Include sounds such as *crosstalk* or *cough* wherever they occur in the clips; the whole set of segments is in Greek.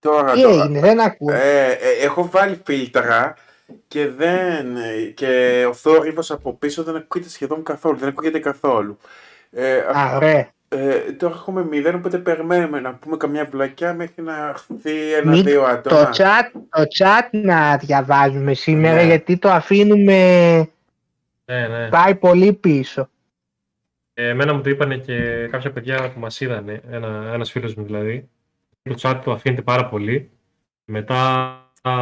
Τώρα, Τι τώρα. έγινε, δεν ακούω. Ε, ε, έχω βάλει φίλτρα και δεν. ε, και ο θόρυβος από πίσω δεν ακούγεται σχεδόν καθόλου. Δεν ακούγεται καθόλου. Ε, Α, ωραία. ε, τώρα έχουμε μηδέν, οπότε περιμένουμε να πούμε καμιά βλακιά μέχρι να χθεί Μην- ένα-δύο Το άτομα. chat, το chat να διαβάζουμε σήμερα Ναι. γιατί το αφήνουμε Ναι, ναι. πάει πολύ πίσω. Ε, εμένα μου το είπανε και κάποια παιδιά που μας είδανε, ένα, ένας φίλος μου δηλαδή. Το chat του αφήνεται πάρα πολύ. Μετά α,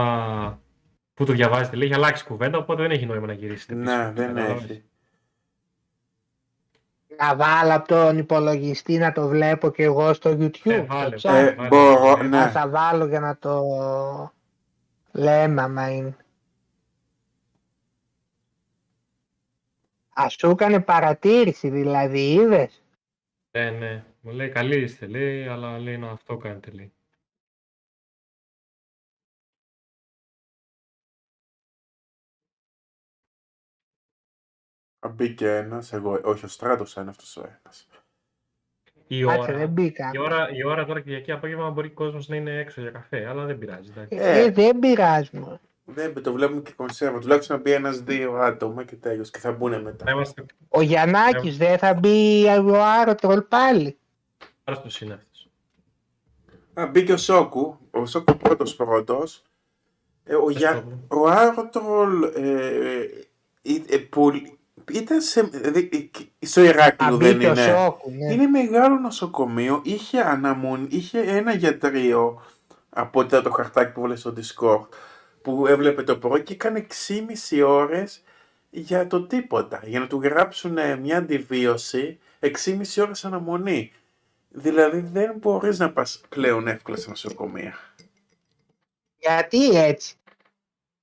που το διαβάζετε λέει, έχει αλλάξει κουβέντα, οπότε δεν έχει νόημα να γυρίσετε. πίσω. Ναι, δεν Καταλάβες. έχει. Να βάλω από τον υπολογιστή να το βλέπω και εγώ στο YouTube. Ε, το βάλε, chat. βάλε, Ε, βάλε. μπορώ, Ε, ναι. Α, θα βάλω για να το λέμε άμα είναι. Α, σου έκανε παρατήρηση δηλαδή, είδες; Ναι, ναι. Μου λέει καλή είστε, λέει, αλλά λέει να αυτό κάνετε, λέει. Α, Μπήκε ένας, εγώ, όχι ο Στράτος είναι αυτός ο ένας. Η Κάτσε, ώρα, δεν μπήκα. η ώρα, η ώρα τώρα Κυριακή απόγευμα μπορεί ο κόσμος να είναι έξω για καφέ, αλλά δεν πειράζει. εντάξει. Ε. Ε, δεν πειράζει μου. Δεν το βλέπουμε και κονσέρβα. Τουλάχιστον να μπει ένας-δύο άτομα και τέλος και θα μπουν Να μετά. είμαστε Ο Γιαννάκης δεν θα μπει ο Άρωτρολ πάλι. Άρρωστος είναι αυτός. Α, μπήκε ο Σόκου. Ο Σόκου πρώτος πρώτος. Ε, ο, Για... Ευχαριστώ. ο Άρωτρολ ε, ε, ε, που ήταν σε, δηλαδή, ε, στο Α, Ηράκλειο δεν μπήκε ο είναι. Σόκου, ναι. Είναι μεγάλο νοσοκομείο, είχε αναμονή, είχε ένα γιατρείο από ό,τι ήταν το χαρτάκι που βόλε στο Discord που έβλεπε το πρωί και έκανε 6,5 ώρες για το τίποτα, για να του γράψουν ε, μια αντιβίωση 6,5 ώρες αναμονή. Δηλαδή δεν μπορείς να πας πλέον εύκολα σε νοσοκομεία. Γιατί έτσι;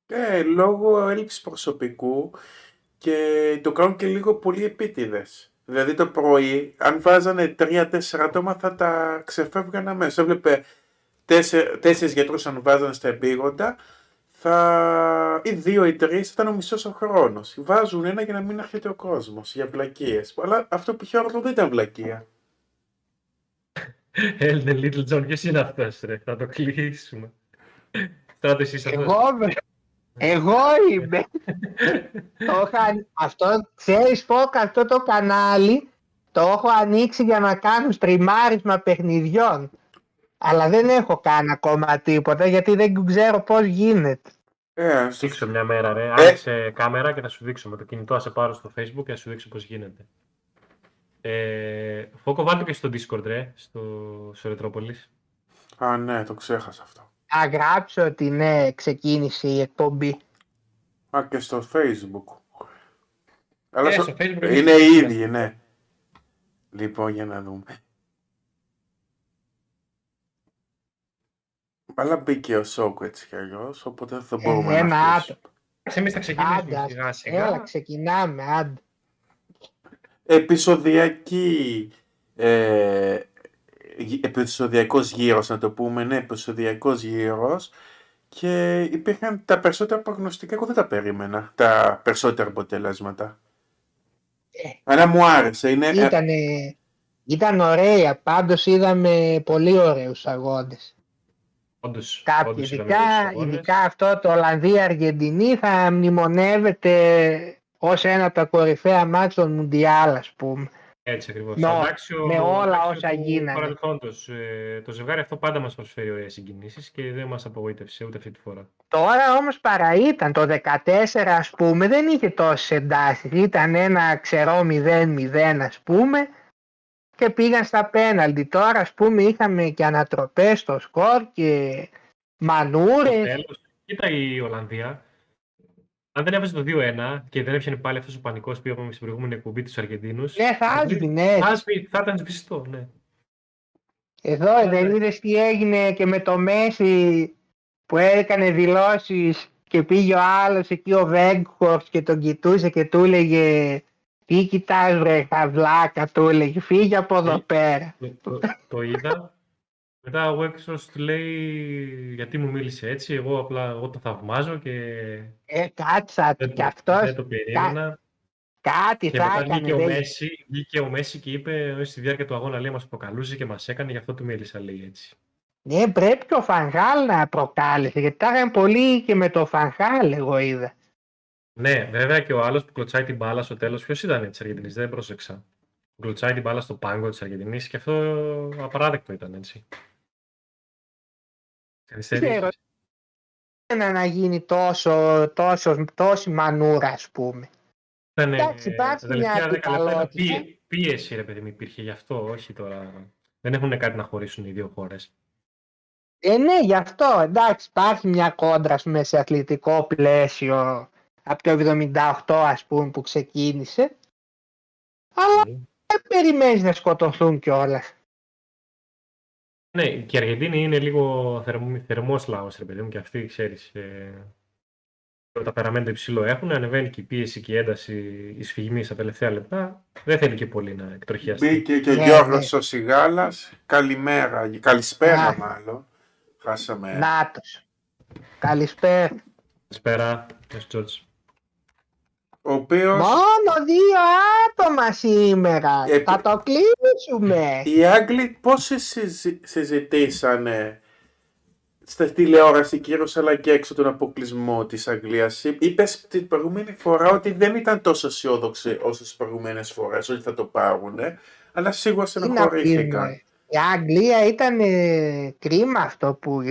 Ε, λόγω έλλειψης προσωπικού και το κάνουν και λίγο πολύ επίτηδες. Δηλαδή το πρωί, αν βάζανε τρία-τέσσερα άτομα θα τα ξεφεύγαν αμέσως. Έβλεπε τέσσερ, τέσσερις γιατρούς αν βάζανε στα επίγοντα, θα... ή δύο ή τρεις θα ήταν ο μισός ο χρόνος. Βάζουν ένα για να μην έρχεται ο κόσμος, για βλακίες. Αλλά αυτό που είχε όρο δεν ήταν βλακεία. Έλνε Little John, ποιος είναι αυτός ρε, θα το κλείσουμε. Στράτο εσείς αυτός. Εγώ, είμαι. εγώ είμαι. το είχα... Αυτό, ξέρεις Φώκα, αυτό το κανάλι το έχω ανοίξει για να κάνω στριμάρισμα παιχνιδιών. Αλλά δεν έχω κάνει ακόμα τίποτα γιατί δεν ξέρω πώς γίνεται. Ε, Θα σου δείξω μια μέρα ρε, Ε. άνοιξε κάμερα και θα σου δείξω με το κινητό, θα σε πάρω στο facebook και θα σου δείξω πώς γίνεται. Ε, Φόκο βάλτε και στο discord ρε, στο, στο Ρετρόπολης. Α, ναι, το ξέχασα αυτό. Θα γράψω ότι ναι, ξεκίνησε η εκπομπή. Α, και στο facebook. Αλλά Ε, στο- στο facebook Είναι οι ίδιοι, ναι. Λοιπόν, για να δούμε. Αλλά μπήκε ο Σόκου έτσι κι αλλιώς, οπότε δεν θα Ε, μπορούμε ένα να αρχίσουμε. Εμείς θα ξεκινήσουμε Άντε, σιγά σιγά. Έλα, ξεκινάμε, άντε. Επισοδιακή, ε, γυ- επεισοδιακός γύρος να το πούμε, ναι, επεισοδιακός γύρος και υπήρχαν τα περισσότερα προγνωστικά, εγώ δεν τα περίμενα, τα περισσότερα αποτελέσματα. Ε. Αλλά μου άρεσε, είναι... ε, Ήτανε, ήταν ωραία, πάντως είδαμε πολύ ωραίους αγώνες. Όντως, Κάποιοι, όντως είδαμε ειδικά, ωραίους αγώνες. ειδικά αυτό το Ολλανδία-Αργεντινή θα μνημονεύεται ως ένα από τα κορυφαία μάτς των Μουντιάλ, ας πούμε. Έτσι ακριβώς. Με- Αντάξιο- με όλα αντάξιο όσα του γίνανε. παρελθόντος. Ε, το ζευγάρι αυτό πάντα μας προσφέρει ωραίες συγκινήσεις και δεν μας απογοήτευσε ούτε αυτή τη φορά. Τώρα όμως παρά ήταν, το 14 ας πούμε δεν είχε τόσες εντάσεις. Ήταν ένα ξερό 0-0 ας πούμε και πήγαν στα πέναλτι. Τώρα ας πούμε είχαμε και ανατροπές στο σκορ και Στο μανούρες. τέλος, κοίτα η Ολλανδία. Αν δεν έβαζε το 2-1 και δεν έπιανε πάλι αυτός ο πανικός που είπαμε στην προηγούμενη εκπομπή τους Αργεντίνους, Ναι, θα άσβηνε. θα, σβη- θα ήταν σβηστό, ναι. Εδώ δεν είδες τι έγινε και με το Μέση που έκανε δηλώσεις και πήγε ο άλλος εκεί ο Βέγκχορς και τον κοιτούσε και του έλεγε τι κοιτάς βρε χαβλάκα του έλεγε φύγε από εδώ Ε. πέρα. Το, το, το είδα. Μετά ο Έξος του λέει γιατί μου μίλησε έτσι, εγώ απλά εγώ το θαυμάζω και Ε, κάτσα δεν και το, αυτός δεν το περίμενα. κάτι Και θα μετά έκανε. βγήκε ο, δεν- Μέση, βγήκε ο Μέση και είπε ότι στη διάρκεια του αγώνα λέει, μας προκαλούσε και μας έκανε, γι' αυτό του μίλησα λέει έτσι. Ναι, πρέπει και ο Φανχάλ να προκάλεσε, γιατί τα είχαν πολύ και με το Φανχάλ, εγώ είδα. Ναι, βέβαια και ο άλλος που κλωτσάει την μπάλα στο τέλος, ποιος ήταν της Αργεντινής, δεν πρόσεξα. Που κλωτσάει την μπάλα στο πάγκο της Αργεντινής και αυτό απαράδεκτο ήταν έτσι. Ξέρω. Δεν να γίνει τόσο, τόσο, τόση μανούρα, ας πούμε. Ήταν, Εντάξει, υπάρχει μια αντικαλότητα. Πίεση, ρε παιδί μου, υπήρχε γι' αυτό, όχι τώρα. Δεν έχουν κάτι να χωρίσουν οι δύο χώρες. Ε, ναι, γι' αυτό. Εντάξει, υπάρχει μια κόντρα πούμε, σε αθλητικό πλαίσιο από το 78 ας πούμε που ξεκίνησε. Αλλά mm. δεν περιμένεις να σκοτωθούν κιόλας. Ναι, και η Αργεντίνη είναι λίγο θερμό, θερμός λαός, ρε παιδί μου, και αυτοί, ξέρεις, ε, τα περαμέντα υψηλό έχουν, ανεβαίνει και η πίεση και η ένταση η σφιγμή στα τελευταία λεπτά. Δεν θέλει και πολύ να εκτροχιαστεί. Μπήκε και ο ναι, Γιώργος ναι. ο Σιγάλας. Καλημέρα, καλησπέρα μάλλον. Χάσαμε. Νάτος. Καλησπέρα. Καλησπέρα, Τζόρτζ. Ο οποίος... Μόνο δύο άτομα σήμερα. Ε, Θα το κλείσουμε. Οι Άγγλοι πώς συζητήσανε στα τηλεόραση κύριο αλλά και έξω τον αποκλεισμό της Αγγλίας. Είπες την προηγούμενη φορά ότι δεν ήταν τόσο αισιόδοξοι όσο τις προηγούμενες φορές ότι θα το πάρουν, αλλά σίγουρα στενοχωρήθηκαν. Η Αγγλία ήταν ε, κρίμα αυτό που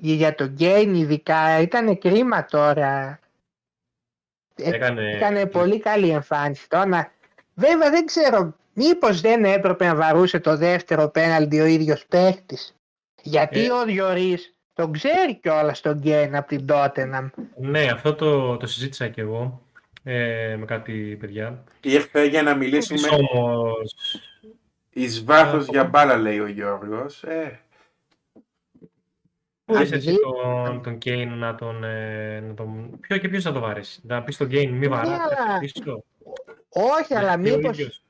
για τον Γκέιν ειδικά ήταν κρίμα τώρα. Ε, Έκανε, Έκανε πολύ καλή εμφάνιση. Τώρα, βέβαια δεν ξέρω, μήπως δεν έπρεπε να βαρούσε το δεύτερο πέναλτι ο ίδιος παίχτης; Γιατί ε. ο Διορής τον ξέρει κιόλας τον Γκέιν από την Τότεναμ. Ναι, αυτό το, το συζήτησα κι εγώ ε, με κάτι παιδιά. Ήρθε για να μιλήσουμε. Όμως... Εις βάθος για μπάλα λέει ο Γιώργος. Ε. Πού είσαι εσύ τον, τον Κέιν να τον, ε, να τον... Ποιο και ποιος θα το βάρεις; Να πεις τον Κέιν μη βαρά. Όχι, αλλά μήπως...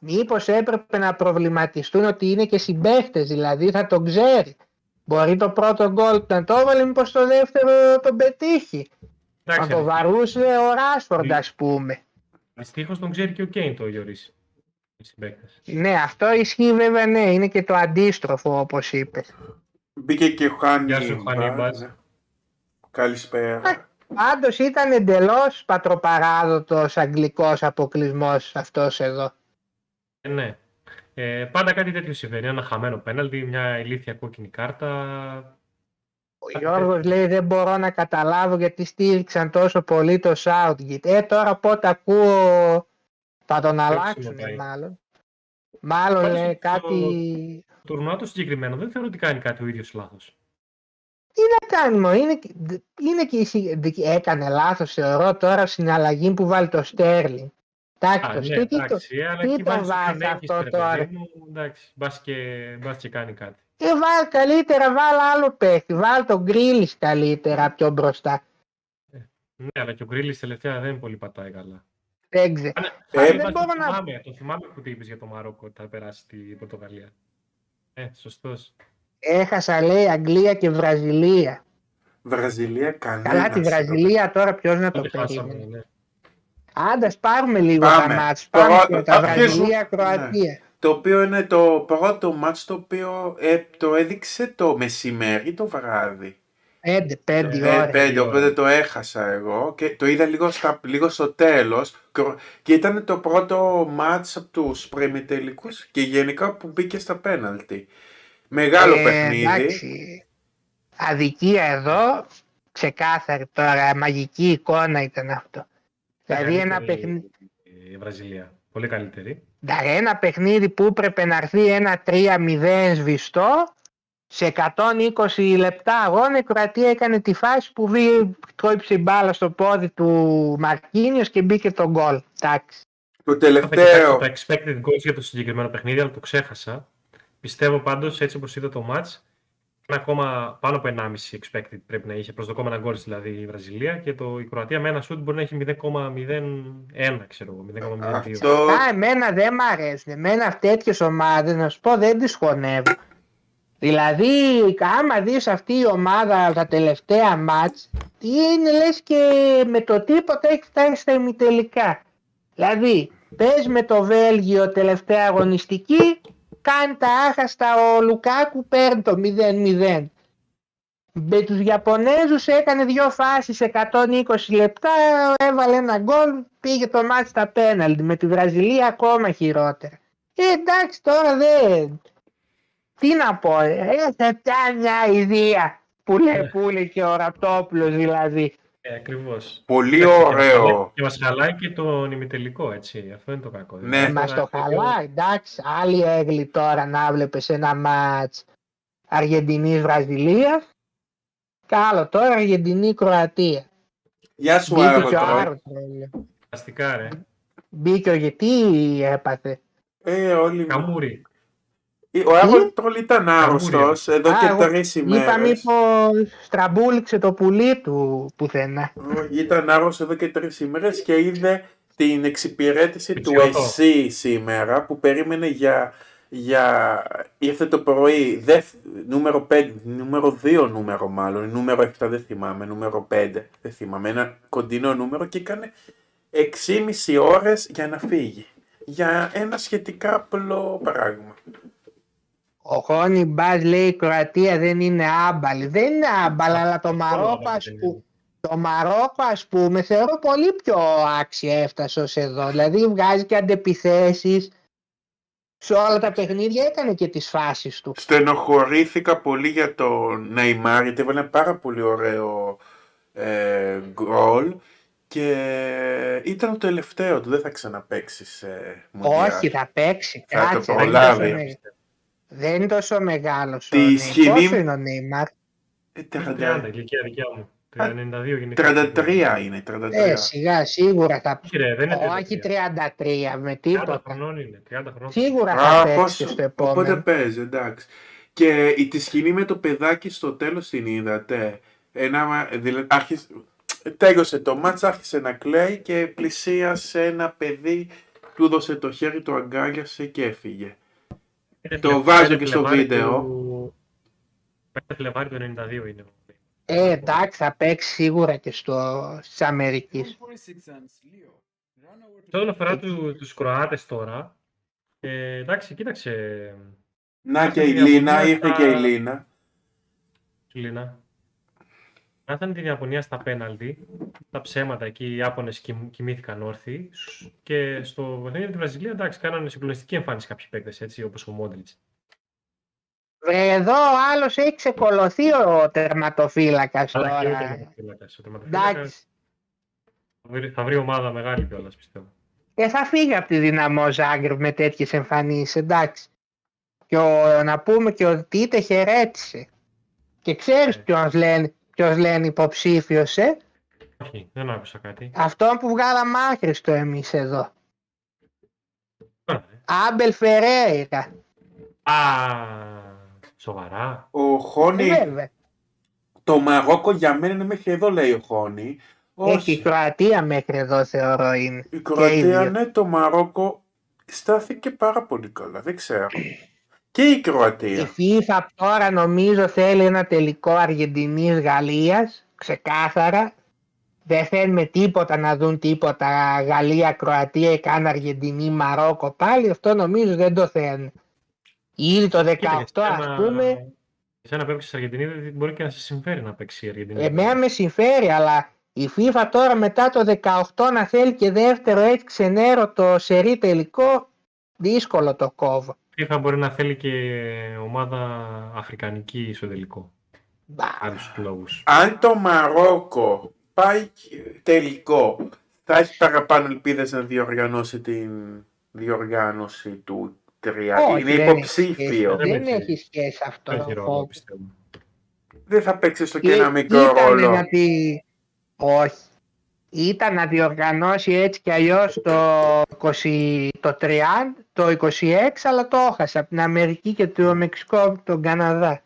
Μήπως έπρεπε να προβληματιστούν ότι είναι και συμπαίχτες, δηλαδή θα τον ξέρει. Μπορεί το πρώτο γκολ να το έβαλε, μήπως το δεύτερο τον πετύχει. Θα το βαρούσε ο Ράσφορντ, ας πούμε. Δυστυχώς τον ξέρει και ο Κέιν το Γιωρίς. Ναι, αυτό ισχύει βέβαια, ναι. Είναι και το αντίστροφο, όπως είπες. Μπήκε και ο Χάνι. Γεια σου, Χάνι Καλησπέρα. Πάντως ήταν εντελώς πατροπαράδοτος αγγλικός αποκλεισμός αυτός εδώ. Ε, ναι. Ε, πάντα κάτι τέτοιο συμβαίνει. Ένα χαμένο πέναλτι, μια ηλίθια κόκκινη κάρτα. Ο Γιώργος λέει δεν μπορώ να καταλάβω γιατί στήριξαν τόσο πολύ το Southgate. Ε, τώρα πότε ακούω θα τον αλλάξουν μάλλον. Μάλλον λέει κάτι... Το τουρνουά το συγκεκριμένο δεν θεωρώ ότι κάνει κάτι ο ίδιος λάθος. Τι να κάνει μόνο, είναι, είναι και έκανε λάθος θεωρώ τώρα στην αλλαγή που βάλει το Στέρλινγκ. Εντάξει, ναι, τι, εντάξει, το, τι τον βάζει αυτό τώρα; εντάξει, μπας και, μπας και κάνει κάτι. Ε, βάλ καλύτερα, βάλ άλλο παίχτη, βάλ τον Γκρίλης καλύτερα πιο μπροστά. Ε, ναι, αλλά και ο Γκρίλης τελευταία δεν πολύ πατάει καλά. Δεν ξέρω. Ε, δεν μπορώ να... θυμάμαι, το θυμάμαι που είπες για το Μαρόκο ότι θα περάσει την Πορτογαλία. Ε, σωστός. Έχασα λέει Αγγλία και Βραζιλία. Βραζιλία κανένας. Καλά τη Βραζιλία τώρα ποιος να το περίμενε. Ναι. Άντε, πάρουμε λίγο Πάμε. τα μάτς. Πάμε Πρώτο, τα Βραζιλία-Κροατία. Ναι. Το οποίο είναι το πρώτο μάτς το οποίο ε, το έδειξε το μεσημέρι το βράδυ. Πέντε, πέντε ε, ώρες. Πέντε, οπότε το έχασα εγώ και το είδα λίγο, στα, λίγο στο τέλος και ήταν το πρώτο μάτς από τους πρεμιτελικούς και γενικά που μπήκε στα πέναλτι. Μεγάλο ε, παιχνίδι. Εντάξει. Αδικία εδώ, ξεκάθαρη τώρα, μαγική εικόνα ήταν αυτό. Δηλαδή ένα παιχνίδι. Η Βραζιλία. Πολύ καλύτερη. Ένα παιχνίδι που έπρεπε να έρθει ένα 3-0 σβηστό. Σε 120 λεπτά αγώνα η Κροατία έκανε τη φάση που τρόιψε η μπάλα στο πόδι του Μαρκίνιος και μπήκε το γκολ. Εντάξει. Το τελευταίο. Τα expected goals για το συγκεκριμένο παιχνίδι, αλλά το ξέχασα. Πιστεύω πάντως έτσι όπως είδα το match ένα ακόμα πάνω από 1,5 expected πρέπει να είχε προσδοκόμενα γκολ δηλαδή η Βραζιλία και το, η Κροατία με ένα σουτ μπορεί να έχει 0,01 ξέρω εγώ, 0,02. Αυτό... Α, εμένα δεν μ' αρέσουν. Εμένα τέτοιες ομάδες να σου πω δεν τις χωνεύω. Δηλαδή, άμα δεις αυτή η ομάδα τα τελευταία μάτς, τι είναι λες και με το τίποτα έχει φτάσει στα ημιτελικά. Δηλαδή, πες με το Βέλγιο τελευταία αγωνιστική, κάνει τα άχαστα ο Λουκάκου παίρνει το 0-0. Με τους Ιαπωνέζους έκανε δύο φάσεις 120 λεπτά, έβαλε ένα γκολ, πήγε το μάτι στα πέναλτι. Με τη Βραζιλία ακόμα χειρότερα. Ε, εντάξει τώρα δεν... Τι να πω, ε, έχετε μια ιδέα που λέει, που λέει και ο Ραπτόπουλος δηλαδή. Ε, ακριβώς. Πολύ Και μας ωραίο. χαλάει- Και μας χαλάει και το ημιτελικό, έτσι. Αυτό είναι το κακό. Ναι. Δηλαδή, Μας το τώρα- χαλάει, εντάξει, άλλη έγκλη τώρα να βλέπεις ένα μάτς Αργεντινής-Βραζιλίας και άλλο τώρα Αργεντινή-Κροατία. Γεια σου, Μπήκε και ο Άρωτρο. Άρτρολ. Αστικά, ρε. Μπήκε ο γιατί έπαθε; Ε, όλοι... Καμούρι. Ο Άρωτρολ ήταν άρρωστος εδώ Α, και εγώ τρεις Είπα ημέρες. μήπως στραμπούληξε το πουλί του πουθενά. Όχι, Ήταν άρρωστος εδώ και τρεις ημέρες και είδε την εξυπηρέτηση του Πιτσιότο. ΕΣΥ σήμερα που περίμενε για, για ήρθε το πρωί δευ, νούμερο 5, νούμερο 2 νούμερο μάλλον, νούμερο 7 δεν θυμάμαι, νούμερο 5 δεν θυμάμαι, ένα κοντινό νούμερο και έκανε 6,5 ώρες για να φύγει. Για ένα σχετικά απλό πράγμα. Ο Χόνι Μπάζ λέει η Κροατία δεν είναι άμπαλη. Δεν είναι άμπαλα, αλλά το Μαρόκο άμπαλη ας δεν πούμε, είναι. το Μαρόκο ας πούμε θεωρώ πολύ πιο άξια έφτασε ως εδώ. Δηλαδή βγάζει και αντεπιθέσεις. Σε όλα τα παιχνίδια έκανε και τις φάσεις του. Στενοχωρήθηκα πολύ για το Νεϊμάρ γιατί έβαλε ένα πάρα πολύ ωραίο ε, γκολ και ήταν το τελευταίο του, δεν θα ξαναπαίξει σε Μουντιάλ. Όχι, θα παίξει. Θα το Κάτσε, δεν, είναι προλάβει. Τόσο με- δεν είναι τόσο μεγάλος Τη ο Νέιμαρ. σκηνή- Πόσο είναι ο Νέιμαρ; Ε, 30, 30, ηλικία δικιά μου. Το Α, 92 γενικά. 33 είναι, 33. Ε, σιγά, σίγουρα θα Όχι, ρε, δεν είναι Όχι 33. 33 με 30 τίποτα. χρονών είναι. 30 χρονών. Σίγουρα θα Α, παίξει πόσο, στο επόμενο. οπότε παίζει, εντάξει. Και η, τη σκηνή με το παιδάκι στο τέλος την είδατε. Ένα, δηλαδή, άρχισε, τέλειωσε το μάτς, άρχισε να κλαίει και πλησίασε ένα παιδί, του έδωσε το χέρι, το αγκάλιασε και έφυγε. Είναι το Φλε- βάζω είναι και στο Φλεβάρι βίντεο. του- 5 Φλεβάρι του 92 είναι. Ε, εντάξει, θα παίξει σίγουρα και στο, της Αμερικής. Σε όσον αφορά του, τους Κροάτες τώρα, ε, εντάξει, κοίταξε, Να και η Αυτή η Λίνα, Ιαπωνία ήρθε στα- και η Λίνα. Λίνα. Μάθανε την Ιαπωνία στα πέναλτι, τα ψέματα εκεί οι Ιάπωνες κοιμ- κοιμήθηκαν όρθιοι Σ- και στο παιχνίδι με τη Βραζιλία, εντάξει, κάνανε συγκλονιστική εμφάνιση κάποιοι παίκτες, έτσι, όπως ο Μόντριτς. Βρε, εδώ ο άλλος έχει ξεκολωθεί ο τερματοφύλακας Αλλά και ο τώρα. τερματοφύλακας. Ο τερματοφύλακας Εντάξει. θα βρει- θα βρει ομάδα μεγάλη κιόλας, πιστεύω. Και θα φύγει από τη δυναμό Ζάγκρεπ με τέτοιες εμφανίσεις, εντάξει. Και ο, να πούμε και ο Τίτε χαιρέτησε. Και ξέρεις Ε. ποιος λένε, ποιος λένε υποψήφιος, ε; Όχι, δεν άκουσα κάτι. Αυτόν που βγάλαμε άχρηστο εμείς εδώ. Τώρα, ε. Άμπελ Φερέιρα. Α, σοβαρά. Ο Ε, Χόνι, βέβαια. το Μαρόκο για μένα είναι μέχρι εδώ λέει ο Χόνι. Έχει η Όχι, Κροατία μέχρι εδώ θεωρώ είναι. η και οι Κροατία, δύο. ναι, το Μαρόκο στάθηκε πάρα πολύ καλά, δεν ξέρω. Και η Η Κροατία. FIFA τώρα νομίζω θέλει ένα τελικό Αργεντινής Γαλλίας, ξεκάθαρα. Δεν θέλουμε τίποτα να δουν τίποτα Γαλλία, Κροατία ή καν Αργεντινή, Μαρόκο πάλι. Αυτό νομίζω δεν το θέλουν. Ήδη το 18 Κοίτα, ας εσένα- πούμε, Εσένα που έπαιξες Αργεντινή, δεν μπορεί και να σε συμφέρει να παίξει η Αργεντινή. εμένα με συμφέρει, αλλά η FIFA τώρα μετά το 18 να θέλει και δεύτερο έτσι ξενέρωτο σερί τελικό, δύσκολο το κόβω. Η FIFA μπορεί να θέλει και ομάδα αφρικανική στο τελικό. Μπα, Άλλους λόγους. Αν το Μαρόκο πάει τελικό, θα έχει παραπάνω ελπίδες να διοργανώσει την διοργάνωση του 3. όχι, Είναι δεν έχει υποψήφιο. σχέση, Δεν Δεν έχεις. έχει σχέση αυτό. Δεν έχει ρόλο, Φόβο. πιστεύω. Δεν θα παίξει στο και Ή- ένα μικρό ήταν ρόλο. να τη... Όχι. Ήταν να διοργανώσει έτσι κι αλλιώς το, 20, το 30, το 26, αλλά το έχασε από την Αμερική και το Μεξικό από τον Καναδά.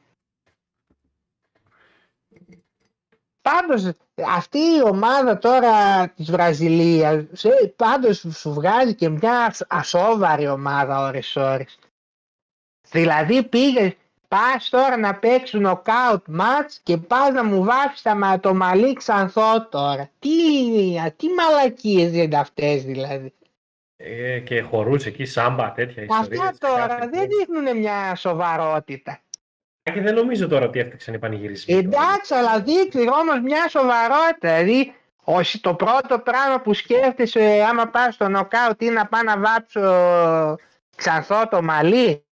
Πάντως αυτή η ομάδα τώρα της Βραζιλίας σε- πάντως σου βγάζει και μια ασ- ασόβαρη ομάδα ώρες ώρες. Δηλαδή πήγε, πας τώρα να παίξει νοκάουτ μάτς και πας να μου βάφεις τα, μα- το μαλλί ξανθό τώρα. Τι, τι μαλακίες είναι αυτές δηλαδή. Ε, και χορούσε εκεί, σάμπα, τέτοια ιστορία. Αυτά τώρα δεν δείχνουν μια σοβαρότητα. Και δεν νομίζω τώρα ότι έφτιαξαν οι πανηγυρισμοί. Εντάξει, αλλά δείχνει όμως μια σοβαρότητα. Δηλαδή, όχι το πρώτο πράγμα που σκέφτεσαι άμα πας στο νοκάουτ είναι να πάω να βάψω ξανθό το μαλλί.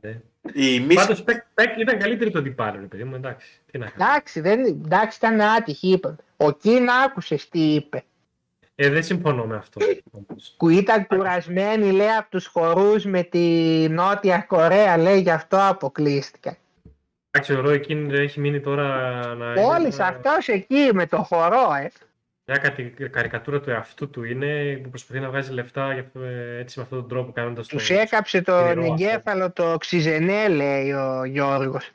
Ναι. Η μη... Πάντως πεκ, πεκ ήταν καλύτερη το αντιπάλο, ρε παιδί μου, εντάξει. Τι να κάνω. Εντάξει, δεν, εντάξει ήταν άτυχη, είπε. Ο Κίν άκουσε τι είπε. Ε, δεν συμφωνώ με αυτό. όμως. Που ήταν κουρασμένη, λέει, από τους χορούς με τη Νότια Κορέα, λέει, γι' αυτό αποκλείστηκαν. Εντάξει, ο Ρόι Κίν έχει μείνει τώρα να είναι Όλης ένα- αυτός εκεί με το χορό, ε. Μια κατη- καρικατούρα του εαυτού του είναι που προσπαθεί να βγάζει λεφτά για αυτό- ε, έτσι με αυτόν τον τρόπο κάνοντας το... Τους έκαψε τον σκληρό αυτό. εγκέφαλο το ξυζενέ, λέει ο Γιώργος.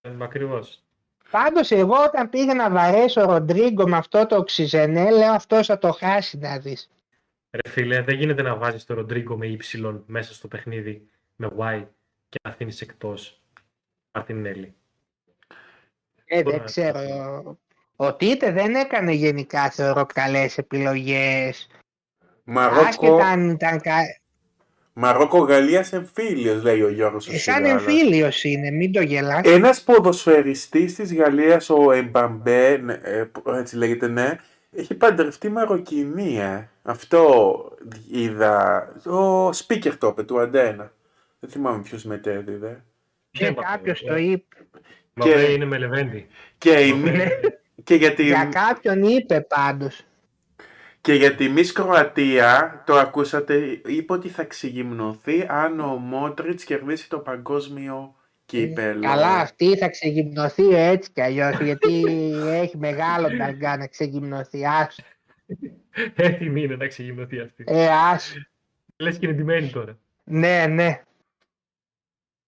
Ε, Ακριβώς. Πάντως εγώ όταν πήγα να βαρέσω ο Ροντρίγκο με αυτό το ξυζενέ, λέω αυτός θα το χάσει να δεις. Ρε φίλε, δεν γίνεται να βάζεις το Ροντρίγκο με Y μέσα στο παιχνίδι με Y και να αφήνεις εκτός Μαρτινέλη. Ε, Τώρα, δεν ξέρω. Ο Τίτε δεν έκανε γενικά θεωρώ καλές επιλογές. Μαρόκο, Άσχετα αν ήταν κα... Μαρόκο Γαλλίας εμφύλιος, λέει ο Γιώργος. ο Ε, σαν Σιγάλας. εμφύλιος είναι, μην το γελάς. Ένας ποδοσφαιριστής της Γαλλίας, ο Εμπαμπέ, ναι, ε, που- έτσι λέγεται, ναι, έχει παντρευτεί Μαροκινή, ε. Αυτό είδα. Ο speaker το είπε, του Αντένα. Δεν θυμάμαι ποιος μετέδιδε. Και κάποιος το είπε. Μα Και- δεν είναι με Λεβέντη. Και, η, Ναι. Και, για τη, Για κάποιον είπε πάντως. και για τη Miss Κροατία, το ακούσατε, είπε ότι θα ξεγυμνωθεί αν ο Μότριτς κερδίσει το παγκόσμιο κύπελο. Καλά, αυτή θα ξεγυμνωθεί έτσι κι αλλιώς, γιατί *laughs* έχει μεγάλο ταγκά να ξεγυμνωθεί. Άσο. Έτοιμη είναι να ξεγυμνωθεί αυτή. Ε, άσο. Λες και είναι ντυμένη τώρα. Ναι, ναι.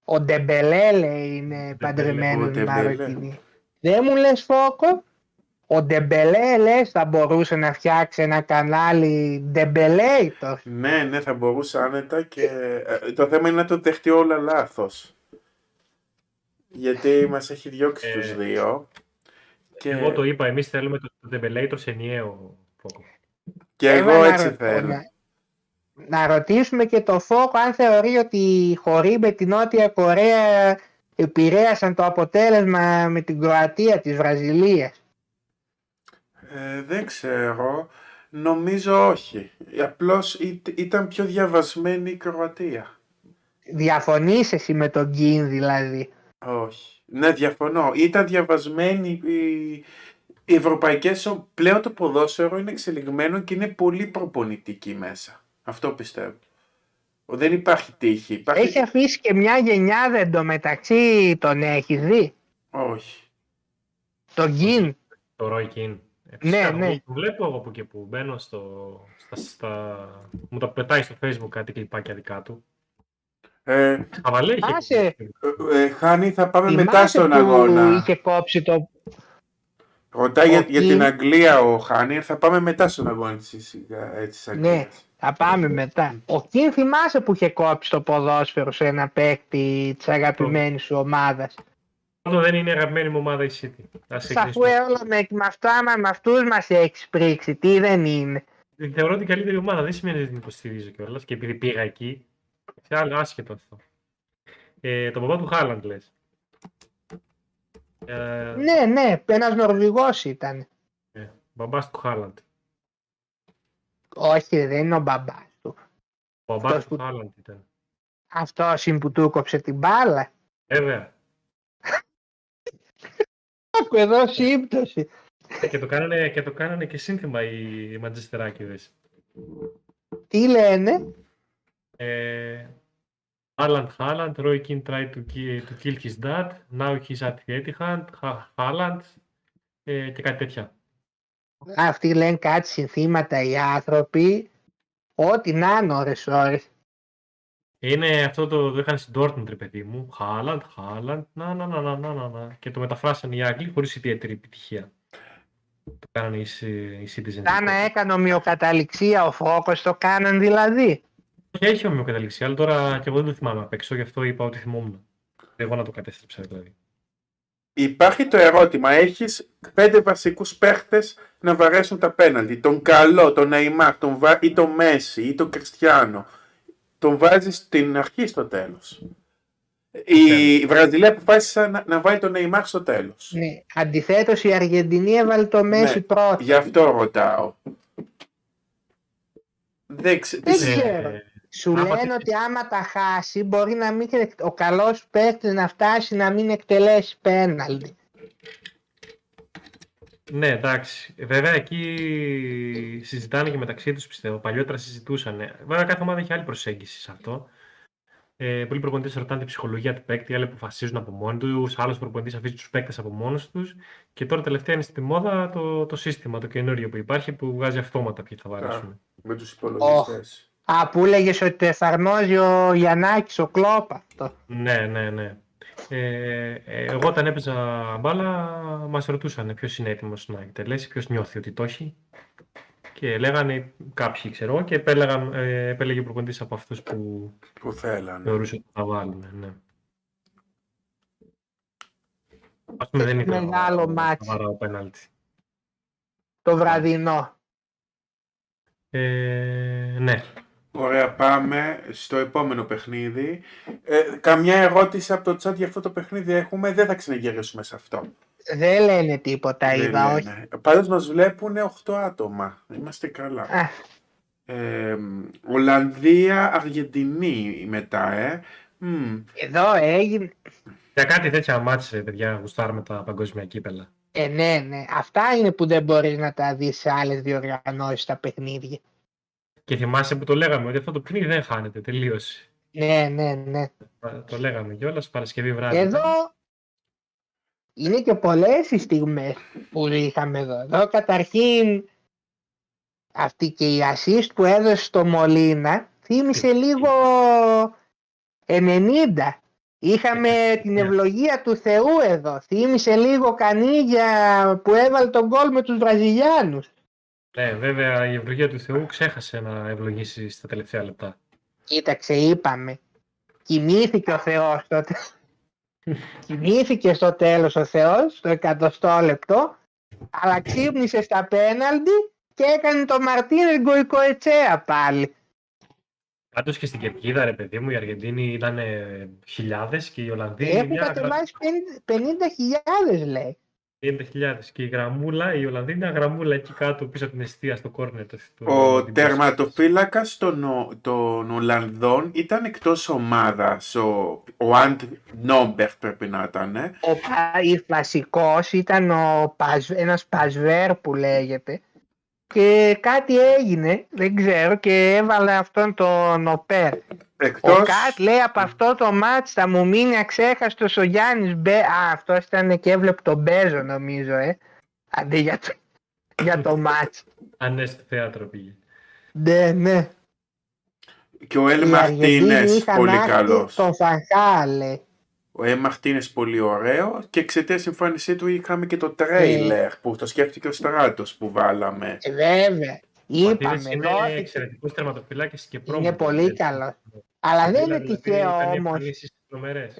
Ο Ντεμπελέ λέει είναι παντρεμένο ο με Ντεμπελέ. Μαροκινή. Δεν μου λες Φόκο. Ο Ντεμπελέ λες θα μπορούσε να φτιάξει ένα κανάλι Ντεμπελέιτος; Ναι, ναι, θα μπορούσε άνετα και ε, το θέμα είναι να το δεχτεί όλα λάθος. Γιατί μας έχει διώξει Ε, τους δύο. Και, Εγώ το είπα, εμείς θέλουμε το Debelator σε ενιαίο φόκο. και Έλα εγώ να έτσι ρω- θέλω. Να, να ρωτήσουμε και το Φόκο αν θεωρεί ότι οι χωροί με την Νότια Κορέα επηρέασαν το αποτέλεσμα με την Κροατία της Βραζιλίας. Ε, δεν ξέρω. Νομίζω όχι. Απλώς ή- ήταν πιο διαβασμένη η Κροατία. Διαφωνείς εσύ με τον Κιν δηλαδή; Όχι. Ναι, διαφωνώ. Ήταν διαβασμένη η... Οι ευρωπαϊκές, ο- πλέον το ποδόσφαιρο είναι εξελιγμένο και είναι πολύ προπονητική μέσα. Αυτό πιστεύω. Δεν υπάρχει τύχη. Υπάρχει... Έχει αφήσει και μια γενιά δεν το μεταξύ τον έχεις δει; Όχι. Τον Γκιν. Το Roy Keane. Ε, Ναι, φυσικά, ναι. εγώ Το βλέπω εγώ που και που μπαίνω στο, στα, στα... Μου τα πετάει στο facebook κάτι κλιπάκια δικά του. Ε, Χαβαλέ είχε. Άσε. ε, ε, Χάνη, θα πάμε μετά Θυμάσαι στον που αγώνα. είχε κόψει το... Ρωτάει για, ο για Κιν. την Αγγλία ο Χάνη, θα πάμε μετά στον αγώνα της, ε, της Αγγλίας. Ναι, θα πάμε μετά. Ο Κιν θυμάσαι που είχε κόψει το ποδόσφαιρο σε ένα παίκτη της αγαπημένης σου ομάδας; Αυτό δεν είναι η αγαπημένη μου ομάδα η City. Ας Αφού ξεκινήσουμε. όλα με, με, αυτά, μα- με αυτούς μας έχεις πρίξει, τι δεν είναι. Θεωρώ την καλύτερη ομάδα. Δεν σημαίνει ότι την υποστηρίζω κιόλας και επειδή πήγα εκεί. Σε άλλο άσχετο αυτό. Ε, το παπά του Χάλαντ λες. Ε, Ναι, ναι, ένας Νορβηγός ήταν. ε, μπαμπάς του Χάλαντ. Όχι, δεν είναι ο μπαμπάς του. Ο μπαμπάς Αυτός του που- Χάλαντ ήταν. Αυτός είναι που του κόψε την μπάλα. Βέβαια. Άκου εδώ σύμπτωση. Ε, και, το κάνανε, και το κάνανε και σύνθημα οι Μαντζεστεράκηδες. Τι λένε; Ε, Haaland, Haaland, Roy Keane tried to kill, to kill his dad, now he's at the Etihad, Ha- Haaland ε, και κάτι τέτοια. Αυτοί λένε κάτι συνθήματα οι άνθρωποι. Ό,τι να είναι ώρες ώρες. Είναι αυτό το, το είχαν στην Dortmund, ρε παιδί μου. Haaland, Haaland, να, να, να, να, να, να, να. Και το μεταφράσανε οι Άγγλοι χωρίς ιδιαίτερη επιτυχία. Το κάνανε οι, Ci- οι Citizens. Σαν να έκανε ομοιοκαταληξία ο Φόκος το κάναν δηλαδή. Και έχει ομοιοκαταλήξη, αλλά τώρα και εγώ δεν το θυμάμαι απ' έξω, γι' αυτό είπα ότι θυμόμουν. Εγώ να το κατέστρεψα δηλαδή. Υπάρχει το ερώτημα, έχεις πέντε βασικούς παίχτες να βαρέσουν τα πέναλτι. Τον καλό, τον Νεϊμάρ, τον Βα... ή τον Μέση ή τον Κριστιανό. Τον βάζεις στην αρχή στο τέλος. Η Βραζιλία αποφάσισε να, να βάλει τον Νεϊμάρ στο τέλος. Ναι. Αντιθέτως η Αργεντινή έβαλε το Μέση Ναι, πρώτο. Γι' αυτό ρωτάω. Δεν, ξε... Δεν τις- ξέρω. Ε, Σου άμα λένε τι- ότι άμα τα χάσει μπορεί να μην, εκ- ο καλός παίκτης να φτάσει να μην εκτελέσει πέναλτι. Ναι, εντάξει. Βέβαια εκεί συζητάνε και μεταξύ τους πιστεύω. Παλιότερα συζητούσαν. Βέβαια κάθε ομάδα έχει άλλη προσέγγιση σε αυτό. Ε, πολλοί προπονητές ρωτάνε την ψυχολογία του παίκτη, άλλοι αποφασίζουν από μόνοι τους, άλλος προπονητής αφήσει τους παίκτες από μόνους τους. Και τώρα τελευταία είναι στη μόδα το, το σύστημα, το καινούριο που υπάρχει, που βγάζει αυτόματα ποιοι θα βαρέσουν. με τους υπολογιστές. Α, που έλεγε ότι το εφαρμόζει ο Γιαννάκης, ο Κλόπ αυτό. Ναι, ναι, ναι. Ε, ε, εγώ όταν έπαιζα μπάλα, μας ρωτούσαν ποιος είναι έτοιμος να εκτελέσει, ποιος νιώθει ότι το έχει. Και λέγανε κάποιοι, ξέρω εγώ, και επέλεγαν, ε, επέλεγε ο προπονητής από αυτούς που Που θέλανε. θεωρούσε ότι θα βάλουν. Ναι. Ας πούμε, δεν ήθελα Μεγάλο να μάτς; βαράω πέναλτι. Το βραδινό. Ε, ναι. Ωραία, πάμε στο επόμενο παιχνίδι. Ε, καμιά ερώτηση από το chat για αυτό το παιχνίδι έχουμε, δεν θα ξαναγυρίσουμε σε αυτό. Δεν λένε τίποτα, Δεν είδα, όχι. λένε. Πάντως μας βλέπουν 8 άτομα. Είμαστε καλά. Α, Ε, Ολλανδία, Αργεντινή μετά, ε. Μμ. εδώ έγινε. Για κάτι τέτοια μάτς, ρε παιδιά, γουστάρουμε τα παγκόσμια κύπελα. Ε, ναι, ναι. Αυτά είναι που δεν μπορείς να τα δεις σε άλλες διοργανώσεις τα παιχνίδια. Και θυμάσαι που το λέγαμε, ότι αυτό το παιχνίδι δεν χάνεται, τελείωσε. Ναι, ναι, ναι. Το λέγαμε κιόλας, Παρασκευή βράδυ. Εδώ είναι και πολλές οι στιγμές που είχαμε εδώ. Εδώ καταρχήν αυτή και η assist που έδωσε στο Μολίνα θύμισε λίγο 90. Είχαμε την ευλογία του Θεού εδώ. Θύμισε λίγο Κανίγια που έβαλε τον γκολ με τους Βραζιλιάνους. Ναι, βέβαια η ευλογία του Θεού ξέχασε να ευλογήσει στα τελευταία λεπτά. Κοίταξε, είπαμε. Κοιμήθηκε ο Θεός τότε. Κοιμήθηκε στο τέλος ο Θεός, στο εκατοστό λεπτό, αλλά ξύπνησε στα πέναλτι και έκανε το Μαρτίνε Γκοϊκοετσέα πάλι. Πάντως και στην κερκίδα, ρε παιδί μου, οι Αργεντίνοι ήταν χιλιάδες και οι Ολλανδοί Έχουν μια γρα- κατεβάσει 50.000 λέει. 50.000. Και η γραμμούλα, οι Ολλανδοί μια γραμμούλα εκεί κάτω πίσω από την αιστεία στο κόρνερ. Το, το- Ο την τερματοφύλακας των, Ο- των Ολλανδών ήταν εκτός ομάδας. Ο, ο Αντ Νόμπερ πρέπει να ήταν. ε. Ο πα- βασικός ήταν ο Παζ, ένας Παζβέρ που λέγεται και κάτι έγινε, δεν ξέρω, και έβαλε αυτόν τον Οπέρ. Ο Εκτός... Κατ λέει από αυτό το μάτς θα μου μείνει αξέχαστος ο Γιάννης Μπέ... Α, αυτός ήταν και έβλεπε τον Μπέζο νομίζω, ε. Αντί για το, για το μάτς. Α, ναι, στο θέατρο πήγε. Ναι, ναι. Και ο Ελ Οι Αργεντίνοι Μαρτίνες, είχαν πολύ άχτη καλός. Τον Φανχάλε. Ο Ελ Μαρτίνες πολύ ωραίο και εξαιτίας εμφάνισή του είχαμε και το τρέιλερ που το σκέφτηκε ο Στράτος που βάλαμε. Ε, βέβαια. Ο Είπαμε Μαρτίνες είναι εδώ. εξαιρετικός τερματοφυλάκης και πρόμο. Είναι πολύ καλό. Αλλά δεν είναι Δηλαδή, τυχαίο κάνει όμως. εμφανίσεις τρομερές.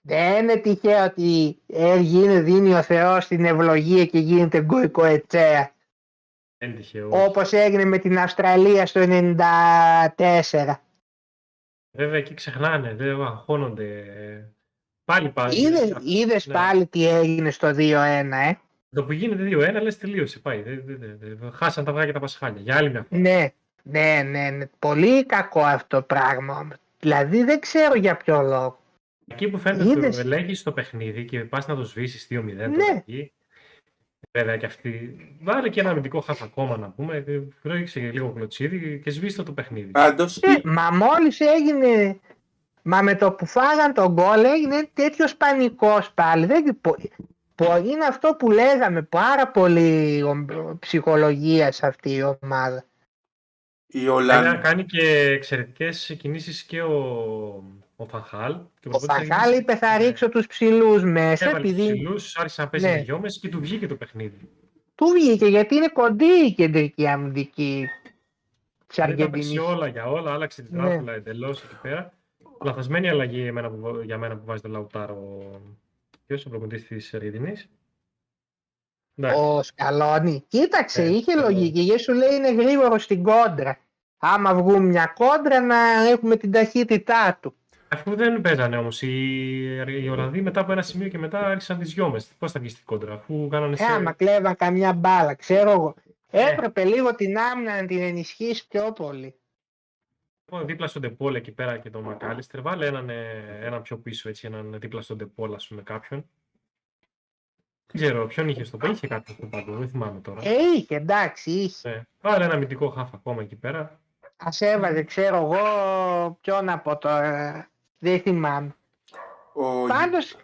Δεν είναι τυχαίο ότι ε, γίνει, δίνει ο Θεός την ευλογία και γίνεται γκοϊκοετσέα. Δεν είναι τυχαίο. Όπως έγινε με την Αυστραλία στο 94. Βέβαια εκεί ξεχνάνε, δεν αγχώνονται. Πάλι πάλι. Είδες, είδες Ναι. πάλι τι έγινε στο 2-1, ε; Το που γίνεται 2-1 λες τελείωσε. Πάει. Δεν- δεν- δεν- δεν- Χάσαν τα αυγά και τα πασχάλια. Για άλλη μια φορά. Ναι, ναι, ναι, ναι. Πολύ κακό αυτό το πράγμα. όμως. Δηλαδή δεν ξέρω για ποιο λόγο. Εκεί που φαίνεται Είδες. ότι το ελέγχεις το παιχνίδι και πας να το σβήσεις 2-0 Ναι. τώρα εκεί. Βέβαια και αυτή. Βάλε και ένα αμυντικό χαφ ακόμα να πούμε. Ρίξε λίγο κλωτσίδι και σβήστε το παιχνίδι. Πάντως, Ε, μα μόλις έγινε... Μα με το που φάγαν τον γκολ έγινε τέτοιος πανικός πάλι. Δεν... πο- πο- Είναι αυτό που λέγαμε, πάρα πολύ ο- ψυχολογία σε αυτή η ομάδα. η Βέβαια, Ολλανδία... κάνει και εξαιρετικές κινήσεις και ο, ο Φανχάλ. Και Ο προπονητής Φαχάλ έγινε- είπε θα ρίξω τους ψηλούς μέσα Έβαλε τους επειδή ψηλούς, άρχισε να παίζει Ναι. με δυόμιση και του βγήκε το παιχνίδι. του βγήκε γιατί είναι κοντή η κεντρική αμυντική της Δεν τα παίξει Αργεντινής. όλα για όλα, άλλαξε την Ναι. τράπουλα εντελώς εκεί πέρα. Λαθασμένη αλλαγή εμένα που, για μένα που βάζει το Λαουτάρο. Ποιος ο προπονητής της Αργεντινή. Εντάξει. Ο Σκαλόνι. Κοίταξε, Ε, είχε ε. λογική. Γιατί σου λέει είναι γρήγορο στην κόντρα. Άμα βγούμε μια κόντρα να έχουμε την ταχύτητά του. Αφού δεν παίζανε όμως. Οι, οι Ολλανδοί μετά από ένα σημείο και μετά άρχισαν τις γιόμες. Πώς θα βγεις στην κόντρα, αφού κάνανε Ε, σε. άμα κλέβαν καμιά μπάλα, ξέρω εγώ. Έπρεπε λίγο την άμυνα να την ενισχύσει πιο πολύ. Λοιπόν, δίπλα στον Ντεπόλ εκεί πέρα και τον Μακάλιστερ, βάλε έναν, ε, έναν πιο πίσω, έτσι, έναν δίπλα στον Ντεπόλ, ας πούμε, κάποιον. Δεν ξέρω, ποιον είχε στο πάγκο, είχε κάποιον στο πάγκο, δεν θυμάμαι τώρα. Ε, είχε, εντάξει, είχε. Ναι. Βάλε ένα αμυντικό χάφ ακόμα εκεί πέρα. Α έβαζε, ξέρω εγώ, ποιον από τώρα. Δεν θυμάμαι. Ο, Πάντως,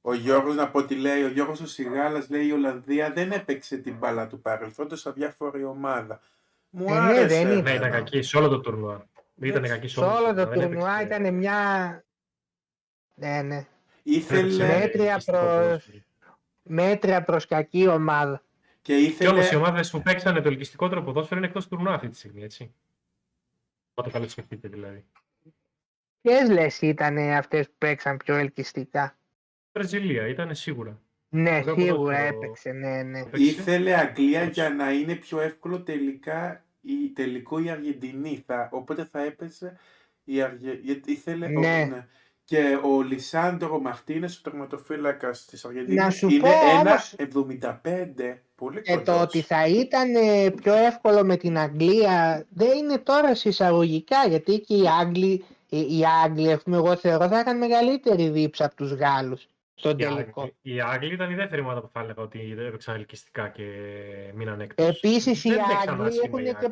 ο Γιώργος, να πω τι λέει, ο Γιώργος ο Σιγάλας λέει η Ολλανδία δεν έπαιξε την μπάλα του παρελθόντος σαν διάφορη ομάδα. Μου Ε, ναι, άρεσε. δεν Ναι, εμένα. ήταν κακή σε όλο το τουρνουά. Ήταν κακή σε σε όλο το δεν τουρνουά έπαιξε- ήταν μια. Ναι, ναι. δεν έπαιξε Ήθελε Μέτρια ελκυστικό προς- ποδόσφαιρο. Μέτρια προς κακή ομάδα. και Και ήθελε... όμως οι ομάδες που παίξανε το ελκυστικότερο ποδόσφαιρο είναι εκτός τουρνουά αυτή τη στιγμή, έτσι. Όταν καλώ σκεφτείτε δηλαδή. Ποιες λες ήταν αυτές που παίξαν πιο ελκυστικά; Βραζιλία ήταν σίγουρα. Ναι, Ωραίο σίγουρα ποδόσφαιρο. έπαιξε, ναι, ναι. Έπαιξε. Ήθελε Αγγλία για να είναι πιο εύκολο τελικά η, τελικό η Αργεντινή. Θα, οπότε θα έπαιζε η Αργε... γιατί ήθελε ο- Ναι. Και ο Λισάνδρο Μαρτίνες, ο τερματοφύλακας της Αργεντινής, Να σου είναι πω όμως- 1,75. Πολύ Και το κοντός. ότι θα ήταν ε, πιο εύκολο με την Αγγλία δεν είναι τώρα συσσαγωγικά γιατί και οι Άγγλοι, ε, οι Άγγλοι ας πούμε, εγώ θεωρώ θα είχαν μεγαλύτερη δίψα από τους Γάλλους στον Οι τελικό. Άγγλοι- Οι Άγγλοι ήταν η δεύτερη ομάδα που θα έλεγα ότι έπαιξαν ελκυστικά και μείναν εκτό. Επίσης οι Άγγλοι έχουν και...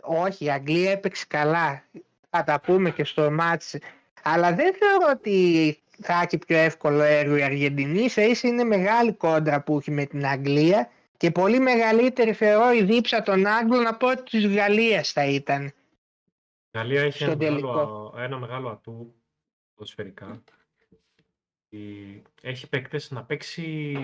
Όχι, η Αγγλία έπαιξε καλά. Θα τα πούμε και στο μάτς. Αλλά δεν θεωρώ ότι θα έχει πιο εύκολο έργο η Αργεντινή. Σε ίσα είναι μεγάλη κόντρα που έχει με την Αγγλία και πολύ μεγαλύτερη θεωρώ η δίψα των Άγγλων από ό,τι της Γαλλίας θα ήταν. Η Γαλλία είχε στο ένα μεγάλο, τελικό. ένα μεγάλο ατού ποδοσφαιρικά. Η- Έχει παίκτες να παίξει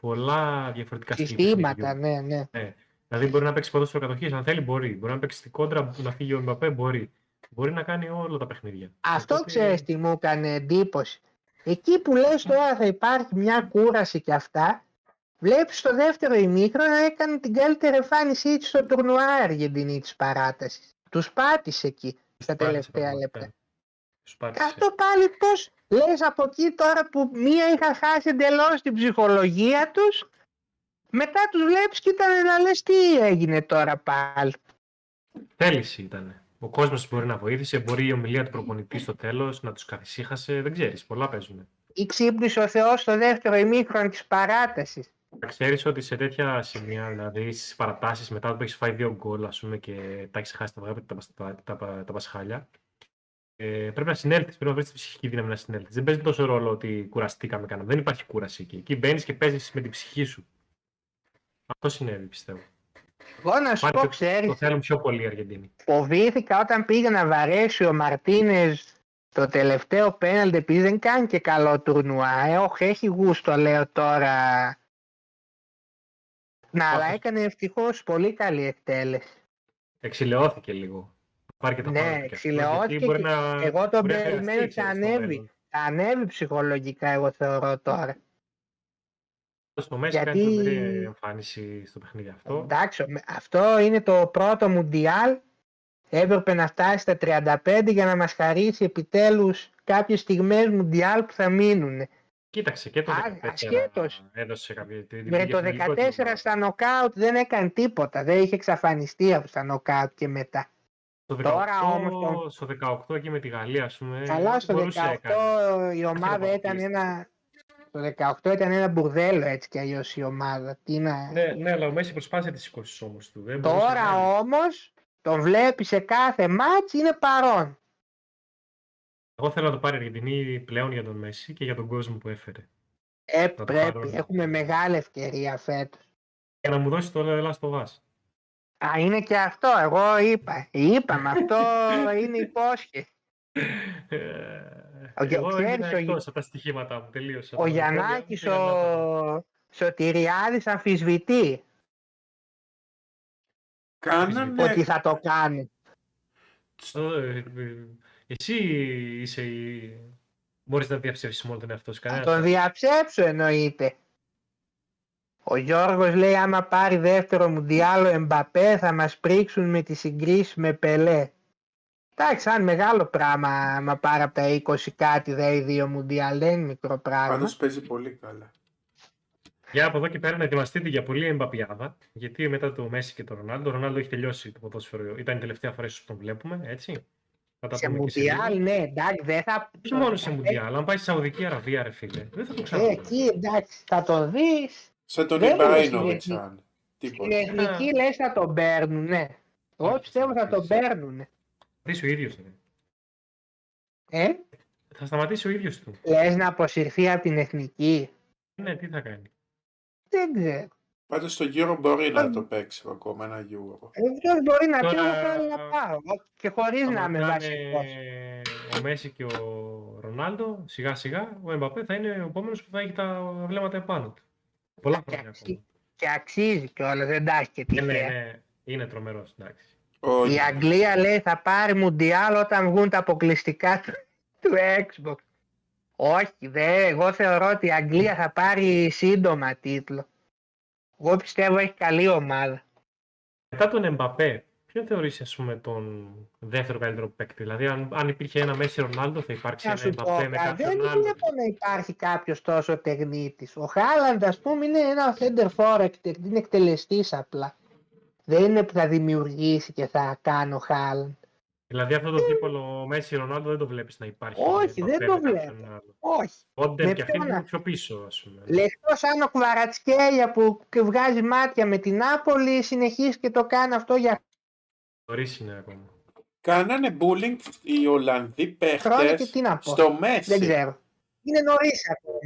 πολλά διαφορετικά στυλ Συστήματα, παιχνιδιού. ναι, ναι. Δηλαδή μπορεί να παίξει ποδόσφαιρο κατοχής, αν θέλει μπορεί. Μπορεί να παίξει στην κόντρα, να φύγει ο Μπαπέ, μπορεί. Μπορεί να κάνει όλα τα παιχνίδια. Αυτό Οπότε- ξέρεις τι μου έκανε εντύπωση. Εκεί που λες τώρα θα υπάρχει μια κούραση και αυτά, βλέπεις στο δεύτερο ημίχρονο έκανε την καλύτερη εμφάνισή της στο τουρνουά η Αργεντινή της παράτασης. Τους πάτησε εκεί στα Πάτησε τελευταία πραγματικά. λεπτά. Τους πάτησε. Αυτό πάλι πώς λες από εκεί τώρα που μία είχα χάσει εντελώ την ψυχολογία τους, μετά τους βλέπεις και ήταν να λες τι έγινε τώρα πάλι. Θέληση ήταν. Ο κόσμο μπορεί να βοήθησε, μπορεί η ομιλία του προπονητή στο τέλο να του καθησύχασε. Δεν ξέρει, πολλά παίζουν. Ή ξύπνησε ο Θεός στο δεύτερο ημίχρονο της παράτασης. Ξέρει ότι σε τέτοια σημεία, δηλαδή στι παρατάσει μετά που έχει φάει δύο γκολ, α πούμε, και τα έχει χάσει τα, τα, τα, τα, τα, τα πασχάλια, ε, πρέπει να συνέλθεις. Πρέπει να βρεις τη ψυχική δύναμη να συνέλθεις. Δεν παίζει τόσο ρόλο ότι κουραστήκαμε κανένα. Δεν υπάρχει κούραση εκεί. Εκεί μπαίνεις και παίζεις με την ψυχή σου. Αυτό συνέβη, πιστεύω. Εγώ να σου Πάλι πω, το- ξέρεις, Το θέλουν πιο πολύ οι Αργεντίνοι. φοβήθηκα όταν πήγε να βαρέσει ο Μαρτίνες το τελευταίο πέναλτι επειδή δεν κάνει και καλό τουρνουά. Ε, όχι, έχει γούστο λέω τώρα. Να, αλλά Όχι. έκανε ευτυχώς πολύ καλή εκτέλεση. Εξηλαιώθηκε λίγο. Πάρει και τα Ναι, πάνω του κι αυτό, εξηλαιώθηκε γιατί μπορεί και να- εγώ τον μπορεί να περιμένω χρειαστεί, και ξέρεις, στο ανέβει. μέλλον. Θα ανέβει ψυχολογικά εγώ θεωρώ τώρα. Στο Μέση Γιατί- κάνει τρομερή εμφάνιση στο παιχνίδι αυτό. Εντάξει, με- αυτό είναι το πρώτο Μουντιάλ. Έπρεπε να φτάσει στα 35 για να μας χαρίσει επιτέλους κάποιες στιγμές Μουντιάλ που θα μείνουν. Κοίταξε και το Α, 14 ασχέτως. έδωσε κάποια... την Με πήγε το στο τελικό 14 της. στα νοκάουτ δεν έκανε τίποτα. Δεν είχε εξαφανιστεί από στα νοκάουτ και μετά. Στο 18, Τώρα όμως το- στο 18 εκεί με τη Γαλλία, ας πούμε, Καλά στο Ε, μπορούσε 18 να κάνει. η ομάδα να ήταν αποκλείσει. ένα... Το 18 ήταν ένα μπουρδέλο έτσι κι αλλιώς η ομάδα. Τι να... Ναι, ναι, αλλά ο Μέση προσπάθησε τις 20 όμως τους. Δεν μπορούσε να Τώρα κάνει. όμως τον βλέπει σε κάθε μάτς είναι παρόν. Εγώ θέλω να το πάρει η Αργεντινή πλέον για τον Μέση και για τον κόσμο που έφερε. Ε, το πρέπει. παρόν. Έχουμε μεγάλη ευκαιρία φέτος. Για να μου δώσεις το Λελά στο Βάς. Α, είναι και αυτό. Εγώ είπα. Είπαμε. αυτό είναι υπόσχεση. Ο- Εγώ ξέρεις, ήμουν ο- εκτός από τα στοιχήματά μου, τελείωσα. Ο Το Γιαννάκης, πόδι μου πήγα να ο Σωτηριάδης αμφισβητεί Κάνανε, ότι θα το κάνει. το- ε, ε, Εσύ είσαι η... Μπορείς να διαψεύσεις μόνο τον εαυτό σου. Θα Κανένα. τον διαψεύσω εννοείται. Ο Γιώργος λέει άμα πάρει δεύτερο μουντιάλο Εμπαπέ θα μας πρίξουν με τη συγκρίση με Πελέ. Εντάξει, σαν μεγάλο πράγμα άμα πάρει από τα 20 κάτι δε δύο μουντιάλ, δεν είναι μικρό πράγμα. Πάντως παίζει πολύ καλά. Για από εδώ και πέρα να ετοιμαστείτε για πολύ εμπαπιάδα. Γιατί μετά το Μέση και το Ρονάλντο, ο Ρονάλντο έχει τελειώσει το ποδόσφαιρο. Ήταν η τελευταία φορά που τον βλέπουμε, έτσι. Θα τα Σε πούμε και σε λίγο. μουντιάλ, ναι, εντάξει, δεν θα... Όχι μόνο σε Μουντιάλ, αν πάει στη Σαουδική Αραβία, ρε φίλε. Δεν θα το Ε, ξαναδεί. εκεί, εντάξει, θα το δεις. Σαν τον Δεν είναι Ιμπραήνοβιτς, συνηθι- αν. Στην Τίποτα. εθνική λες θα τον παίρνουν, ναι. Εγώ Όχι, πιστεύω θα τον σταματήσει. παίρνουν. σταματήσει ο ίδιος. Ε, Θα σταματήσει ο ίδιος του. λες να αποσυρθεί από την εθνική. Ναι, τι θα κάνει. Δεν ξέρω. Πάντως στο γύρο μπορεί να το παίξει ακόμα ένα γύρο. Ε, ποιος μπορεί να πει Τώρα- εγώ θέλω να πάω. Και χωρίς Θα να είμαι βοηθάνε βασικός. Ο Μέση και ο Ρονάλντο, σιγά σιγά, ο Εμπαπέ θα είναι ο επόμενος που θα έχει τα βλέμματα επάνω του. Πολλά Και χρόνια αξι- ακόμα. Και αξίζει κιόλας, δεν τα έχει και Ε, ναι, τυχαία. ναι, είναι τρομερός, εντάξει. Ο... Η Αγγλία λέει θα πάρει μουντιάλ όταν βγουν τα αποκλειστικά του, του Xbox. Όχι, δε, εγώ θεωρώ ότι η Αγγλία θα πάρει σύντομα τίτλο. Εγώ πιστεύω έχει καλή ομάδα. Μετά τον Εμπαπέ, ποιον θεωρείς ας πούμε τον δεύτερο καλύτερο παίκτη; Δηλαδή, αν, αν υπήρχε ένα Μέση Ρονάλντο, θα υπάρξει Να ένα σου πω, Εμπαπέ με κα- δεν κάποιον άλλο. βλέπω να υπάρχει κάποιος τόσο τεχνίτης. Ο Χάλαντ, ας πούμε, είναι ένα center for, εκτε- είναι εκτελεστής απλά. Δεν είναι που θα δημιουργήσει και θα κάνει ο Χάλαντ. Δηλαδή, αυτό το δίπολο Μέση Ρονάλντο δεν το βλέπεις να υπάρχει. Όχι, Εμπαπέ δεν το με κάποιον βλέπω. άλλο. Όχι. Όντεν Με και αυτή ποιον είναι να- πιο πίσω, ας πούμε. Λεχτό σαν ο Κβαρατσκέλια που και βγάζει μάτια με την Νάπολη, συνεχίζει και το κάνει αυτό για Νωρίς είναι ακόμα. Κάνανε bullying οι Ολλανδοί χρόνια και παίχτες τι να πω. στο Μέση. Δεν ξέρω. Είναι νωρίς ακόμα.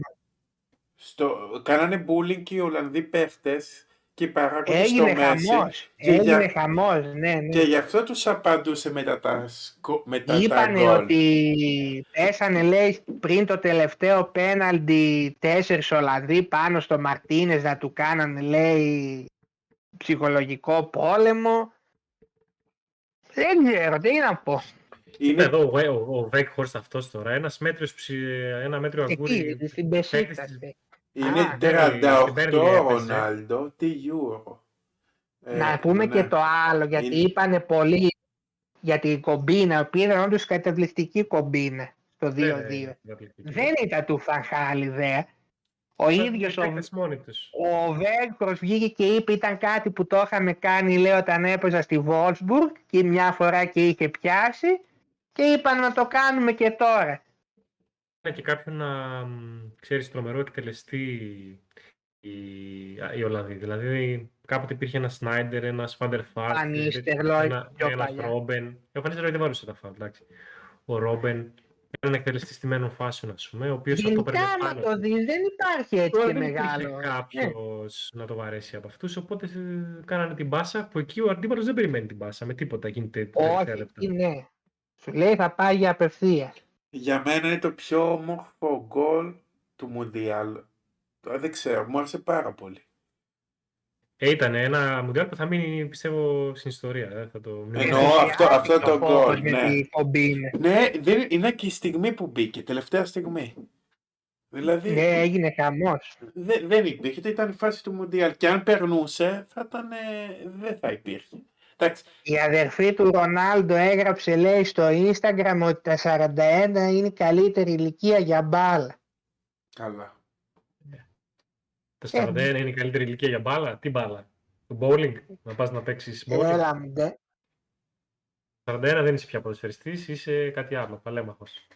Στο... Κάνανε bullying και οι Ολλανδοί παίχτες και οι παράγοντες στο Έγινε Μέση. χαμός. και Έγινε για- χαμός, ναι, ναι. Και γι' αυτό τους απαντούσε μετά τα, σκο... μετά τα Είπανε γκολ. ότι πέσανε λέει πριν το τελευταίο πέναλτι τέσσερις Ολλανδοί πάνω στο Μαρτίνες να του κάνανε λέει ψυχολογικό πόλεμο. Δεν ξέρω, τι να πω. Είναι Είναι... εδώ ο, ο, ο Βέκχορστ αυτός τώρα, ένας μέτριος, ψι- ένα μέτριο αγκούρι. Εκεί, στην Πεσίκτας. παίκτης της- Είναι Α, ναι, 38 στην Burnley ο έπαιζε. Ρονάλντο, τι Euro. Ε, Να πούμε ναι. και το άλλο, γιατί Είναι- είπανε πολύ για την κομπίνα, η οποία ήταν όντως καταβληστική κομπίνα στο 2-2. Ναι, ναι, καταπληκτική. Δεν ήταν του Φανχάλη δε. Ο Ήταν ίδιος ο, παίκτες μόνοι τους. Ο Βέγκρος βγήκε και είπε ήταν κάτι που το είχαμε κάνει λέει όταν έπαιζα στη Βόλσμπουργκ και μια φορά και είχε πιάσει και είπαν να το κάνουμε και τώρα. Είναι και κάποιον να ξέρεις τρομερό εκτελεστή η, α, η Ολλανδοί. Δηλαδή κάποτε υπήρχε ένας Σνάιντερ, ένας Φάντερ Φάρτ, Van Nistelrooy ένα πιο ένας παλιά. Ρόμπεν. Ο Φανίστερ δεν βαρούσε τα φάουλ, εντάξει. Ο Ρόμπεν, έναν εκτελεστή στημένων φάσεων, ας πούμε, ο οποίος αυτό Γενικά παίρνει άμα πάνω. το του. δεις δεν υπάρχει έτσι Τώρα και δεν υπήρχε μεγάλο. Ναι. κάποιος να το βαρέσει από αυτούς, οπότε ε, κάνανε την μπάσα που εκεί ο αντίπαλος δεν περιμένει την μπάσα με τίποτα γίνεται τα τελευταία Όχι, λεπτά. εκεί ναι. Σου λέει θα πάει για απευθεία. Για μένα είναι το πιο όμορφο γκολ του Μουντιάλ. Τώρα δεν ξέρω, μου άρεσε πάρα πολύ. Ε, ήταν ένα μουντιάλ που θα μείνει, πιστεύω, στην ιστορία. Ε, θα το Εννοώ μνημονεύσουμε. αυτό- αυτό το Φόβος γκολ, με ναι. τη κομπίνα. Ναι, δεν, είναι και η στιγμή που μπήκε, τελευταία στιγμή. Δηλαδή Ναι, έγινε χαμός. δε- δεν υπήρχε, ήταν η φάση του Μουντιάλ. Και αν περνούσε, θα ήταν, ε, δεν θα υπήρχε. Εντάξει, Η αδερφή του Ρονάλντο έγραψε λέει στο Instagram ότι τα 41 είναι η καλύτερη ηλικία για μπάλα. καλά. Τα 41 είναι η καλύτερη ηλικία για μπάλα; Τι μπάλα; Το bowling. Να πας να παίξεις bowling; Έλα μου ντε. 41 δεν είσαι πια ποδοσφαιριστής, είσαι κάτι άλλο. Παλέμαχος.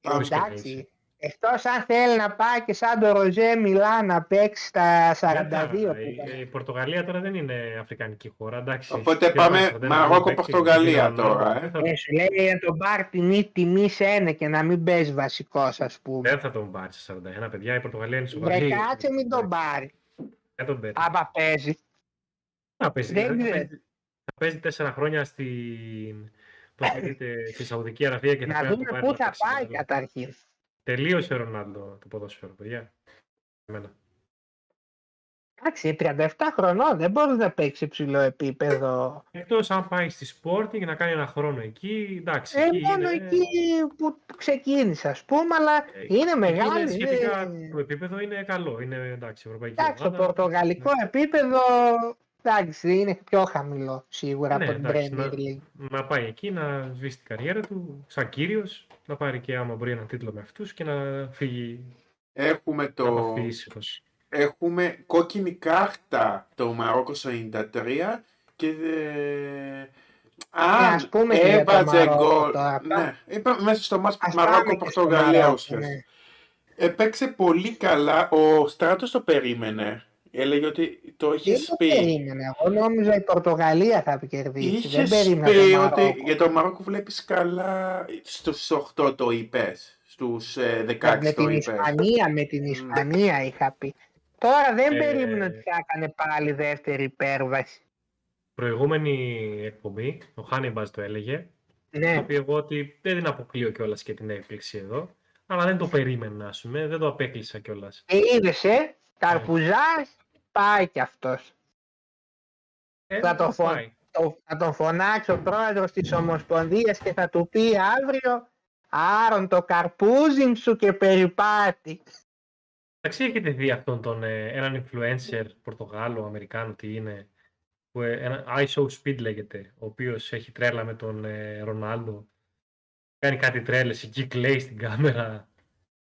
Α, Βρίσκεται Εντάξει. Έτσι. Εκτός αν θέλει να πάει και σαν το Ροζέ Μιλά να παίξει στα 42 Δεν θα- που η, ήταν. η Πορτογαλία τώρα δεν είναι αφρικανική χώρα. Εντάξει. Οπότε Τι πάμε θα παίξει, Μαρόκο, δεν θα παίξει, Πορτογαλία δεν θα- τώρα, ε. Δεν θα, Ε, σου λέει να τον πάρει τιμή, τιμής σε ένα και να μην παίζει βασικός ας πούμε. δεν θα τον πάρει σε 41 παιδιά. Η Πορτογαλία είναι Βρε σοβαρή. κάτσε μην τον πάρει. Δεν τον παίρνει. Άμα παίζει. Θα παίζει, δεν δηλαδή, θα ξέρω. παίζει- θα παίζει τέσσερα χρόνια στην, πώς λέγεται, στη Σαουδική Αραβία και θα Να πρέπει δούμε το πάρει πού να θα παίξει πάει άλλο. καταρχήν. Τελείωσε ο Ρονάλντο το ποδόσφαιρο, παιδιά. Εμένα. Εντάξει, 37 χρονών δεν μπορεί να παίξει ψηλό επίπεδο. Εκτός αν πάει στη Sporting να κάνει ένα χρόνο εκεί. Εντάξει, Ε, εκεί μόνο είναι, εκεί που ξεκίνησε, ας πούμε, αλλά ε, είναι εκεί μεγάλη. Είναι σχετικά είναι- το επίπεδο είναι καλό. Είναι εντάξει, ευρωπαϊκή Εντάξει, το ομάδα. πορτογαλικό επίπεδο εντάξει, είναι πιο χαμηλό σίγουρα Ναι, από την εντάξει, Premier να- League. Να πάει εκεί να σβήσει την καριέρα του σαν κύριος, να πάρει και άμα μπορεί ένα τίτλο με αυτούς και να φύγει Έχουμε να το... παθεί ήσυχος. Έχουμε κόκκινη κάρτα το Μαρόκο στο 93 και ε, ας αν πούμε και για το έβαζε Μαρόκο γκολ. τώρα. Ναι, είπα, μέσα στο μάτς Ας πάμε Μαρόκο-Πορτογαλία και στο ουσιαστικά. Μαρόκο, ναι. Έπαιξε πολύ καλά. Ο Στράτος το περίμενε. Έλεγε ότι το Δεν είχε το πει. περίμενε. Εγώ νόμιζα η Πορτογαλία θα κερδίσει. Είχες Δεν περίμενα πει το ότι Μαρόκο. για το Μαρόκο βλέπεις καλά στους 8 το είπες. Στους ε, 16 με το την είπες. Ισπανία, με την Μμ. Ισπανία είχα πει. Τώρα δεν Ε, περίμενα ότι θα έκανε πάλι δεύτερη υπέρβαση. Προηγούμενη εκπομπή, ο Χάνιμπας το έλεγε. Το Ναι, οποίο εγώ ότι δεν την αποκλείω κιόλας και την έκπληξη εδώ. Αλλά δεν το περίμενα, ας πούμε. Δεν το απέκλεισα κιόλας. και είδες, ε, Καρπουζάς πάει κι αυτός. Ε, Θα το φω- πάει. Το- Θα τον φωνάξει ο πρόεδρος της Ομοσπονδίας και θα του πει αύριο Άρον το καρπούζιν σου και περιπάτη. Εντάξει, έχετε δει αυτόν τον ε, έναν influencer Πορτογάλο, Αμερικάνο, τι είναι. Που, ε, ένα ISO Speed λέγεται, ο οποίος έχει τρέλα με τον ε, Ρονάλντο. Κάνει κάτι τρέλες, εκεί κλαίει στην κάμερα.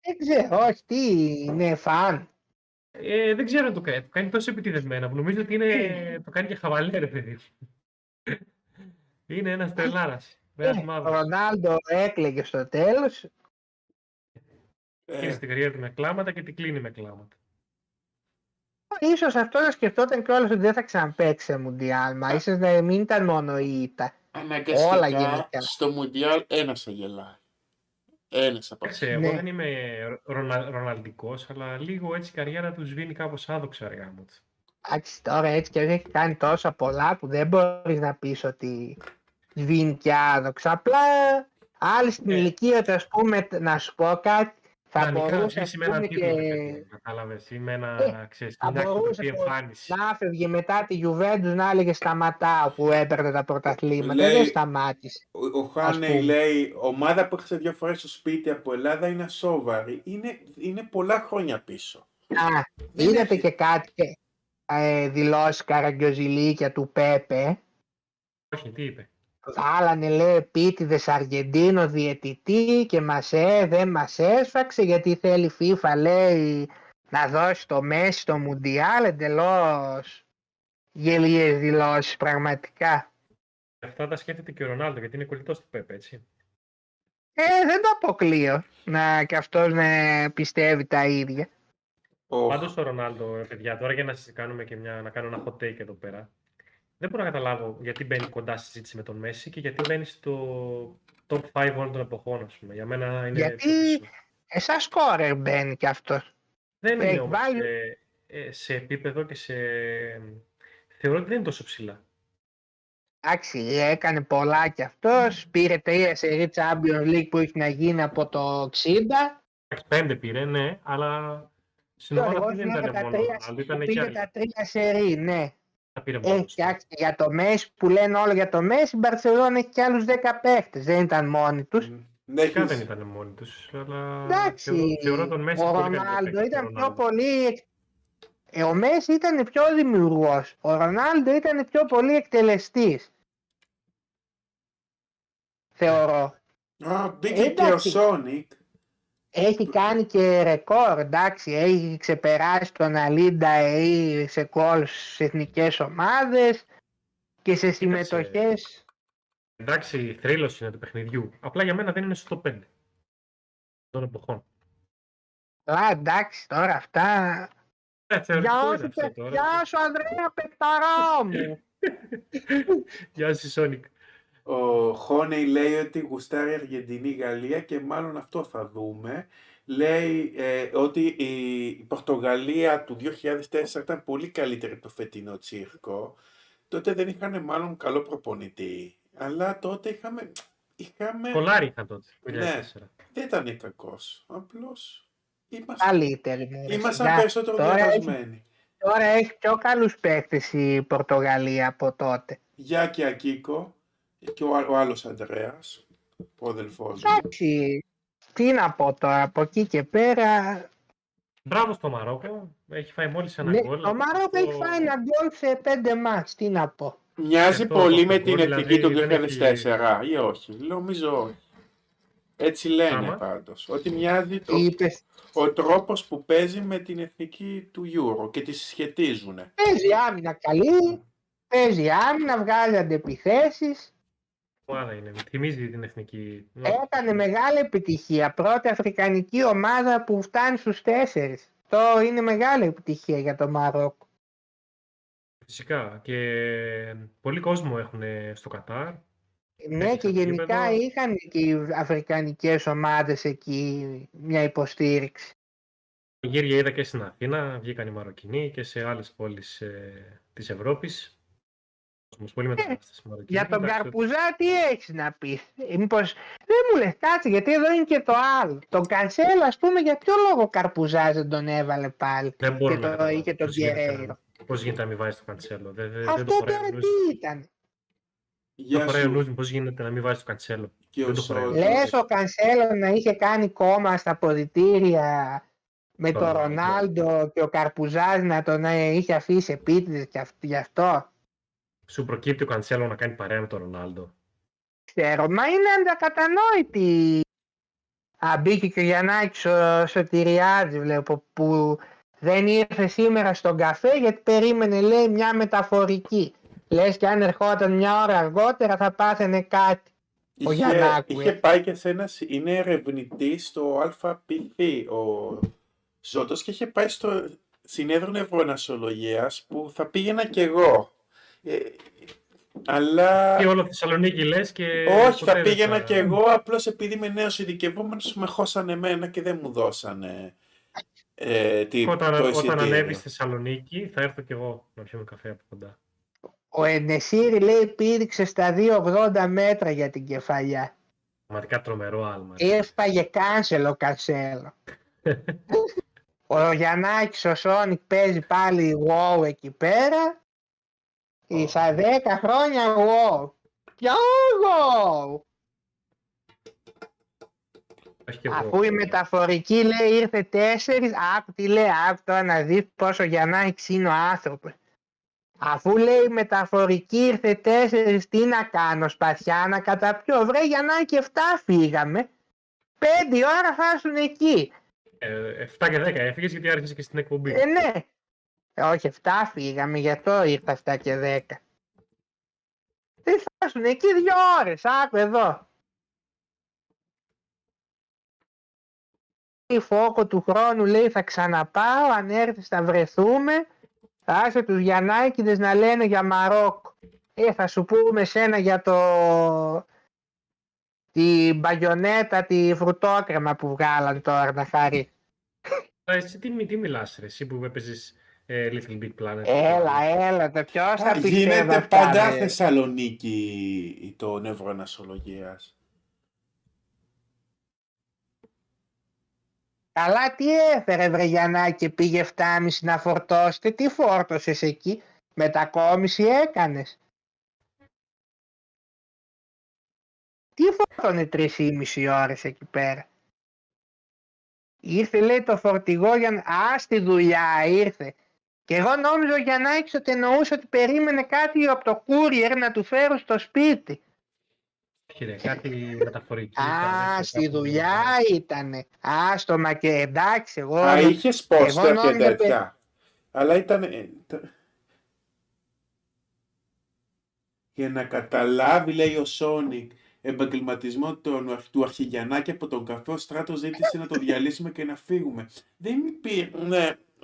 Δεν ξέρω, όχι, τι είναι φαν. Ε, δεν ξέρω αν το κάνει. Το κάνει τόσο επιτυχημένα που νομίζω ότι είναι, το κάνει και χαβαλέ, ρε παιδί. μου. είναι ένας τρελάρας. Ε, Ένας Ο μαύρος. Ρονάλντο έκλαιγε στο τέλος. Ε, Κλείνει την καριέρα του με κλάματα και την κλείνει με κλάματα. Ίσως αυτό να σκεφτόταν κιόλας ότι δεν θα ξαναπαίξει σε Μουντιάλ, μα ίσως να μην ήταν μόνο η ήττα. Αναγκαστικά όλα γενικά. στο Μουντιάλ ένας σε γελάει. Ένας από Εντάξει, αυτούς. εγώ Ναι. δεν είμαι ρονα, ροναλντικός, αλλά λίγο έτσι η καριέρα του σβήνει κάπως άδοξα αργά μου. Εντάξει, τώρα έτσι και έχει κάνει τόσα πολλά που δεν μπορείς να πεις ότι σβήνει και άδοξα. Απλά άλλοι στην Ε. ηλικία του, ας πούμε, να σου πω κάτι, θα Ιδανικά να μπορούσε, ας σβήσει με ένα πούμε, τίτλο, και ρε παιδί μου, κατάλαβες, ή με ένα, Ε, ξέρεις, θα μια μπορούσε εκπληκτική το- εμφάνιση. να φεύγε μετά τη Juventus να έλεγε σταματάω που έπαιρνε τα πρωταθλήματα. Λέει- Δεν σταμάτησε. Ο, ο Χάνεϊ πούμε. λέει, ομάδα που έχασε δύο φορές στο σπίτι από Ελλάδα είναι ασόβαρη. Είναι, είναι πολλά χρόνια πίσω. Α, Δεν είδατε έχει- και κάτι ε, δηλώσεις καραγκιοζηλίκια του Πέπε; Όχι, τι είπε; Βάλανε λέει επίτηδες Αργεντίνο διαιτητή και μας ε, δεν μας έσφαξε γιατί θέλει η FIFA λέει να δώσει το Μέση στο Μουντιάλ εντελώς γελίες δηλώσεις πραγματικά. Αυτά τα σκέφτεται και ο Ρονάλντο, γιατί είναι κολλητός του Πέπε, έτσι. Ε, δεν το αποκλείω να και αυτός να πιστεύει τα ίδια. Ο, Πάντως ο Ρονάλντο, ρε παιδιά, τώρα για να σας κάνουμε και μια, να κάνω ένα hot take εδώ πέρα. Δεν μπορώ να καταλάβω γιατί μπαίνει κοντά στη συζήτηση με τον Μέση και γιατί μπαίνει στο top 5 όλων των εποχών, ας πούμε. Για μένα είναι Γιατί- πιο πίσω. Ε, σαν σκόρερ μπαίνει και αυτός. Δεν έχει είναι όμως βάλει- σε, ε, σε επίπεδο και σε... Θεωρώ ότι δεν είναι τόσο ψηλά. Εντάξει, έκανε πολλά κι αυτός. Πήρε τρία σε Champions League που έχει να γίνει από το 60. Εντάξει, Πέντε πήρε, ναι, αλλά στην Και ο ομάδα εγώ αυτή δεν ήταν τα μόνο ο τρία, Ρονάλντο, ήταν και πήρε άλλοι. τα τρία σερί, ναι. Τα πήρε Έχει μόνος του. φτιάξει για το Μέση που λένε όλο για το Μέση. Η Μπαρσελόνα έχει και άλλους 10 παίχτες. Δεν ήταν μόνοι τους. Ναι, Φυσικά έχεις- δεν ήταν μόνοι τους, αλλά Εντάξει, θεωρώ, θεωρώ τον Μέσι ο πολύ καλύτερο Ρονάλντο παίκτη ήταν από τον πιο Ρονάλντο. πολύ... Ε, ο Μέσι ήταν πιο δημιουργός. Ο Ρονάλντο ήταν πιο πολύ εκτελεστής. Θεωρώ. Α, μπήκε και ο Εντάξει. Σόνικ. Έχει κάνει και ρεκόρ, εντάξει, έχει ξεπεράσει τον Αλί Νταεΐ σε γκολ στις εθνικές ομάδες και σε συμμετοχές. Εντάξει, θρύλος είναι του παιχνιδιού. Απλά για μένα δεν είναι στο top 5 των εποχών. Α, εντάξει, τώρα αυτά. Ε, θεωρητικό Γεια είναι σου, αυτό παι- τώρα. γεια σου Ανδρέα Πεκταρά μου. *laughs* Γεια σου, Σόνικ. Ο Χόνεϊ λέει ότι γουστάρει Αργεντινή Γαλλία και μάλλον αυτό θα δούμε. Λέει ε, ότι η, η Πορτογαλία του 2004 ήταν πολύ καλύτερη από το φετινό τσίρκο. Τότε δεν είχαν μάλλον καλό προπονητή. Αλλά τότε είχαμε... είχαμε... Κολάρι είχαν τότε, το Ναι. 2004. Δεν ήταν κακός. Απλώς ήμασταν, Καλύτερη μου. ρε, ήμασταν σιγά. περισσότερο τώρα διαβασμένοι. τώρα έχει πιο καλούς παίχτες η Πορτογαλία από τότε. Γιάκη Ακίκο και ο, ο άλλος Αντρέας, ο αδελφός μου. Εντάξει, τι να πω τώρα, από εκεί και πέρα. Μπράβο στο Μαρόκο. Έχει φάει μόλις ένα Ναι, γκολ. το Μαρόκο Αυτό- έχει φάει ένα γκολ σε πέντε μάτς, τι να πω. Μοιάζει Αυτό πολύ το με γκολ, την δηλαδή, εθνική του δεν 2004 ή όχι. Νομίζω όχι. Έτσι λένε Άμα. πάντως. Ότι μοιάζει το, Τι είπες, ο τρόπος που παίζει με την εθνική του Euro και τη συσχετίζουν. παίζει άμυνα καλή, παίζει άμυνα, βγάζει αντεπιθέσεις. Ομάδα είναι. Θυμίζει την εθνική. Έκανε μεγάλη επιτυχία. Πρώτη αφρικανική ομάδα που φτάνει στους τέσσερις. Το είναι μεγάλη επιτυχία για το Μαρόκο. Φυσικά. Και πολλοί κόσμο έχουν στο Κατάρ. Ναι Έτσι, και στο γενικά γήπεδο. είχαν και οι αφρικανικές ομάδες εκεί μια υποστήριξη. Γύρια είδα και στην Αθήνα, βγήκαν οι Μαροκινοί και σε άλλες πόλεις ε, της Ευρώπης. Κόσμος, πολύ μετανάστες Μαροκινοί. Ε, Για τον Εντάξει, Καρπουζά τι έχεις να πεις; Ε, Μήπως δεν μου λες κάτσε γιατί εδώ είναι και το άλλο. Τον Κανσέλο ας πούμε για ποιο λόγο ο Καρπουζάς δεν τον έβαλε πάλι. Δεν μπορώ και να το καταλάβω είχε τον πώς γίνεται Γκερέιρο. να- Πώς γίνεται να μην βάζεις το Καντσέλο. Δεν, δεν, δεν Αυτό το χωράει τώρα ο νους. τι ήταν; Δεν Γεια το χωράει ο νους σου μου πώς γίνεται να μην βάζεις το Καντσέλο. και ο δεν το χωράει. Σόντρος. Λες ο Κανσέλο να είχε κάνει κόμμα στα ποδητήρια με Το τον Ρονάλντο. Ρονάλντο και ο Καρπουζάς να τον ε, είχε αφήσει επίτηδες και αυ- γι' αυτό; Σου προκύπτει ο Καντσέλο να κάνει παρέα με τον Ρονάλντο. Ξέρω, μα είναι αντακατανόητη. Α, μπήκε και ο Γιαννάκης ο Σωτηριάδης βλέπω που δεν ήρθε σήμερα στον καφέ γιατί περίμενε λέει μια μεταφορική. Λες και αν ερχόταν μια ώρα αργότερα θα πάθαινε κάτι. Ο Είχε, Γιαννάκου, είχε ε. πάει και σε ένας, συ- είναι ερευνητή στο ΑΠΠ ο Ζώτος και είχε πάει στο συνέδριο νευρονασολογίας που θα πήγαινα κι εγώ. Ε, αλλά... Και όλο Θεσσαλονίκη λες και... Όχι, ποτέ θα δεν πήγαινα θα- κι εγώ, απλώς επειδή είμαι νέος ειδικευόμενος με χώσανε εμένα και δεν μου δώσανε ε, τι, Όταν, το όταν εισιτήριο. ανέβεις στη Θεσσαλονίκη θα έρθω κι εγώ να πιούμε καφέ από κοντά. Ο Ενεσίρη λέει πήδηξε στα 2,80 μέτρα για την κεφαλιά. Πραγματικά τρομερό άλμα. Έφαγε κάνσελο Κανσέλο. *laughs* Ο Γιαννάκης ο Σόνικ παίζει πάλι wow εκεί πέρα. Ω. Στα 10 χρόνια wow. Ποιο wow. Όχι κι εγώ. Αφού η μεταφορική λέει ήρθε τέσσερις, άκου τι λέει, άκου τώρα να δεις πόσο Γιαννάκης είναι ο άνθρωπος. Αφού λέει η μεταφορική ήρθε τέσσερις, τι να κάνω σπαθιά, να καταπιώ. Βρε Γιαννάκη 7 φύγαμε, 5 ώρα θα ήσουν εκεί. Ε, 7 και 10 έφυγες γιατί άρχισες και στην εκπομπή. Ε, ναι. Ε, όχι, 7 φύγαμε, γι' αυτό ήρθα 7 και 10. Δεν θα ήσουν εκεί δύο ώρες, άκου εδώ. Η φόκο του χρόνου λέει θα ξαναπάω, αν έρθεις θα βρεθούμε. Άσε τους Γιαννάκηδες να λένε για Μαρόκο. Ε, θα σου πούμε σένα για το... Την μπαγιονέτα, τη φρουτόκρεμα που βγάλαν τώρα να χαρεί. Α, Εσύ τι, μι- τι μιλάς ρε, εσύ που έπαιζες ε, Little Big Planet. Έλα, έλα, το ποιος θα Α, πιστεύει Γίνεται αυτά, πάντα ρε. Θεσσαλονίκη το νευρονασολογίας. Καλά τι έφερε βρε Γιαννάκη και πήγε 7,5 να φορτώσετε. Τι φόρτωσες εκεί. Μετακόμιση έκανες. Τι φόρτωνε 3,5 ώρες εκεί πέρα; Ήρθε λέει το φορτηγό για να... Α, στη δουλειά ήρθε. Και εγώ νόμιζα ο Γιαννάκης ότι εννοούσε ότι περίμενε κάτι από το courier να του φέρω στο σπίτι. Όχι ρε, κάτι μεταφορική. Α, ήταν, στη κάπου- δουλειά ήτανε. Α, στο μα και εντάξει, εγώ... Α, είχες πόστα και νόμιζα τέτοια. Αλλά ήταν... ε, τα- Για να καταλάβει, λέει ο Σόνικ, επαγγελματισμό του, του Αρχιγιαννάκη από τον καφέ, ο Στράτος ζήτησε να το διαλύσουμε και να φύγουμε. Δεν υπήρχε.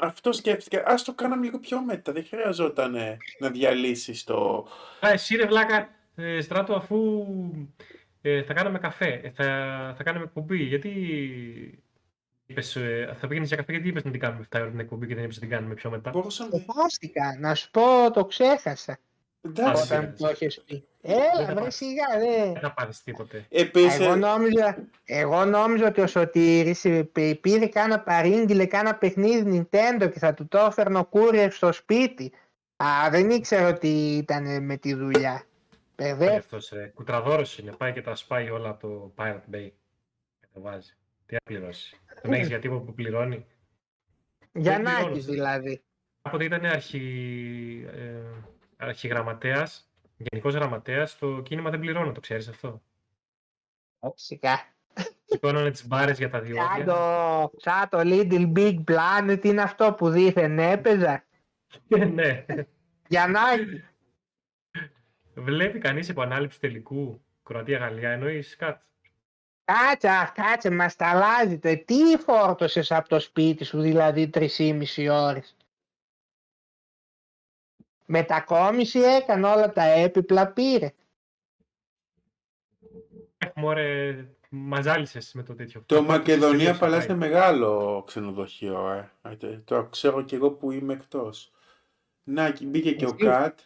Ναι, αυτό σκέφτηκε. Α το κάναμε λίγο πιο μετά. Δεν χρειαζόταν ε, να διαλύσεις το. Α, εσύ ρε βλάκα, ε, στράτο, αφού ε, θα κάναμε καφέ, ε, θα, θα κάναμε εκπομπή, γιατί είπες, ε, θα πήγαινες για καφέ, γιατί είπες να την κάνουμε 7 ώρα την εκπομπή και δεν είπες να την κάνουμε πιο μετά; Μπορούσαμε. Φοβάστηκα, να σου πω το ξέχασα. Εντάξει. Όταν το έχεις πει. Έλα, θα βρε πας. σιγά, δε. Δεν θα πάρεις τίποτε. Επίσης, Εγώ νόμιζα, εγώ νόμιζα ότι ο Σωτήρης ε, πη- πήρε κάνα παρήγγειλε κάνα παιχνίδι Nintendo και θα του το έφερνε ο courier στο σπίτι. Α, δεν ήξερα ότι ήταν με τη δουλειά. Ε, Παιδε, αυτός, ρε. Κουτραδόρος είναι. Πάει και τα σπάει όλα από το Pirate Bay. Και τα βάζει. Τι να πληρώσει. Τον έχεις για τίποτα που πληρώνει; Γιαννάκης πληρώνεις. δηλαδή. Κάποτε ήταν αρχι... ε, αρχιγραμματέας, γενικός γραμματέας, στο κίνημα δεν πληρώνω, το ξέρεις αυτό; Φυσικά. Σηκώνανε τις μπάρες για τα Σαν διόδια. το, σαν το Little Big Planet είναι αυτό που δήθεν έπαιζα. ναι. Γιαννάκη. Βλέπει κανείς επανάληψη τελικού Κροατία-Γαλλία, εννοείς κάτι. Κάτσε, αχ, κάτσε, μας τα αλλάζει. το. Τι φόρτωσες από το σπίτι σου, δηλαδή 3,5 ώρες; Μετακόμιση έκανε όλα τα έπιπλα πήρε. Έχουμε ωραία, μαζάλισες με το τέτοιο. το Τελείωσε, Μακεδονία Παλάς είναι πάει. μεγάλο ξενοδοχείο, ε. Ε, Το ξέρω κι εγώ που είμαι εκτός. Να, και μπήκε και ο Εσύ; Κατ.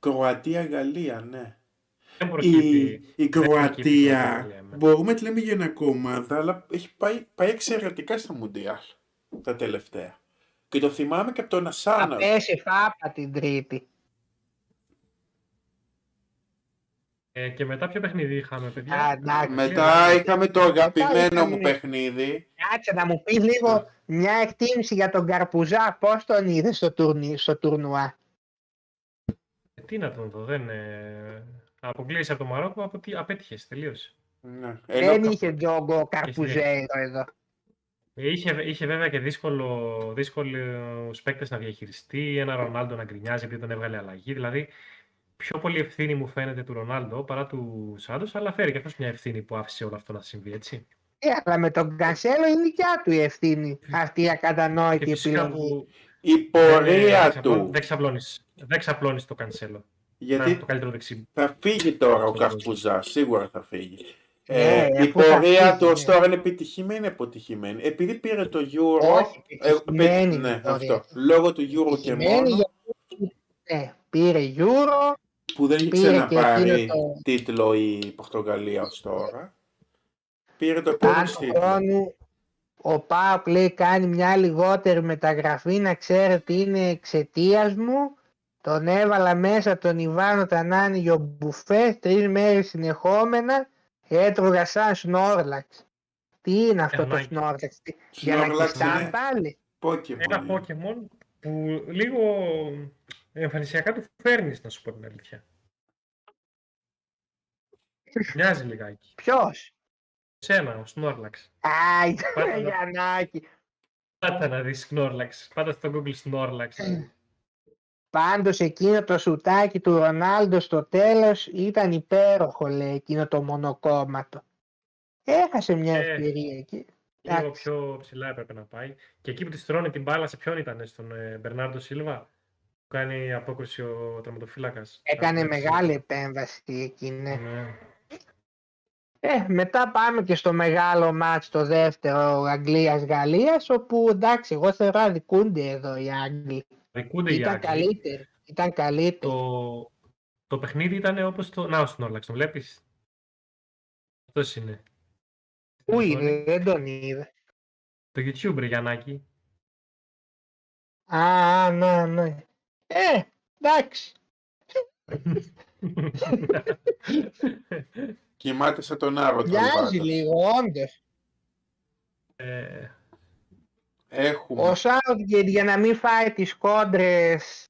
Κροατία-Γαλλία, ναι. Δεν Η, προκύπτει. η δεν προκύπτει Κροατία, το λέμε. μπορούμε να τη λέμε γενικό ομάδα, αλλά έχει πάει, πάει εξαιρετικά στα Μουντιάλ τα τελευταία. Και το θυμάμαι και από τον Θα Ασάνα. πέσει φάπα την τρίτη. Ε, και μετά ποιο παιχνίδι είχαμε, παιδιά; Α, εντάξει. Μετά είχαμε το αγαπημένο μου είχαμε- παιχνίδι. Κάτσε να μου πεις λίγο μια εκτίμηση για τον Καρπουζά. Πώς τον είδες στο, τουρνι, στο τουρνουά; Ε, Τι να τον δω, δεν. Ε... Αποκλείεσαι από το Μαρόκο, από τι απέτυχες, τελείωσε. Ναι. Δεν Ενώ, είχε τζόγκο Καρπουζέιρο εδώ. Ε, Είχε, είχε βέβαια και δύσκολο, δύσκολους παίκτες να διαχειριστεί, ένα Ρονάλντο να γκρινιάζει επειδή τον έβγαλε αλλαγή. Δηλαδή, πιο πολύ ευθύνη μου φαίνεται του Ρονάλντο παρά του Σάντος, αλλά φέρει και αυτός μια ευθύνη που άφησε όλο αυτό να συμβεί, έτσι. Ε, αλλά με τον Κανσέλο είναι δικιά του η ευθύνη. Αυτή η Και ακατανόητη φυσικά επιλογή. που η δεν, πορεία ε, ξαπλώ- του. δεν ξαπλώνεις, δεν ξαπλώνεις το Κανσέλο. Να, Γιατί το καλύτερο δεξί. θα φύγει τώρα ο Στον κόσμο. Καρπουζά, σίγουρα θα φύγει. Ναι, Ε, η αφού θα πορεία φύγει, τους ως ναι. τώρα είναι επιτυχημένη ή αποτυχημένη; Επειδή πήρε το Euro. Όχι, ε, επιτυχημένη ναι, η πορεία αυτό. τους. Λόγω του Euro και Επιτυχημένη μόνο, γιατί ναι, πήρε Euro, που δεν έχει πήρε και ξαναπάρει εκείνο το- τίτλο η Πορτογαλία ως τώρα. Πήρε το πρώτο αν του τίτλο. χρόνου ο Πάοκ λέει κάνει μια λιγότερη μεταγραφή να ξέρετε είναι εξαιτίας μου. Τον έβαλα μέσα τον Ιβάνο Τανάνη ο Μπουφέ τρεις μέρες συνεχόμενα έτρωγα σαν Σνόρλαξ. Τι είναι αυτό το Ανάγκη. Σνόρλαξ, τι- για να Snorlax κοιτάνε είναι πάλι. Pokemon. Ένα είναι. Pokemon που λίγο εμφανισιακά του φέρνεις, να σου πω την αλήθεια. Μοιάζει λιγάκι. Ποιος; Σένα, ο Snorlax. Άι, Πάτα να- Γιαννάκη. Πάτα να δεις Snorlax. Πάτα στο Google Snorlax. Πάντως εκείνο το σουτάκι του Ρονάλντο στο τέλος ήταν υπέροχο λέει εκείνο το μονοκόμματο. Έχασε μια Ε, ευκαιρία εκεί. Λίγο Εντάξει. πιο ψηλά έπρεπε να πάει. Και εκεί που της τρώνε την μπάλα, σε ποιον ήταν, στον ε, Μπερνάρντο Σίλβα; Που κάνει απόκριση ο τερματοφύλακας. Έκανε Κάτι έτσι. μεγάλη επέμβαση εκεί, ναι. Ναι. Ε, μετά πάμε και στο μεγάλο μάτς το δεύτερο Αγγλίας-Γαλλίας όπου εντάξει εγώ θεωρώ αδικούνται εδώ οι Άγγλοι. Δικούνται οι Ήταν Άγγλοι. καλύτεροι. Ήταν καλύτεροι. Το, το παιχνίδι ήταν όπως το... Να, ο Snorlax, τον βλέπεις; Αυτός είναι. Πού είναι, δεν τον είδα. Το YouTube, ρε Γιαννάκη. Α, ναι, ναι. Ε, εντάξει. *laughs* Κοιμάται σαν τον Άρο. Μοιάζει λίγο, όντως. ε, Έχουμε. Ο Southgate για να μην φάει τις κόντρες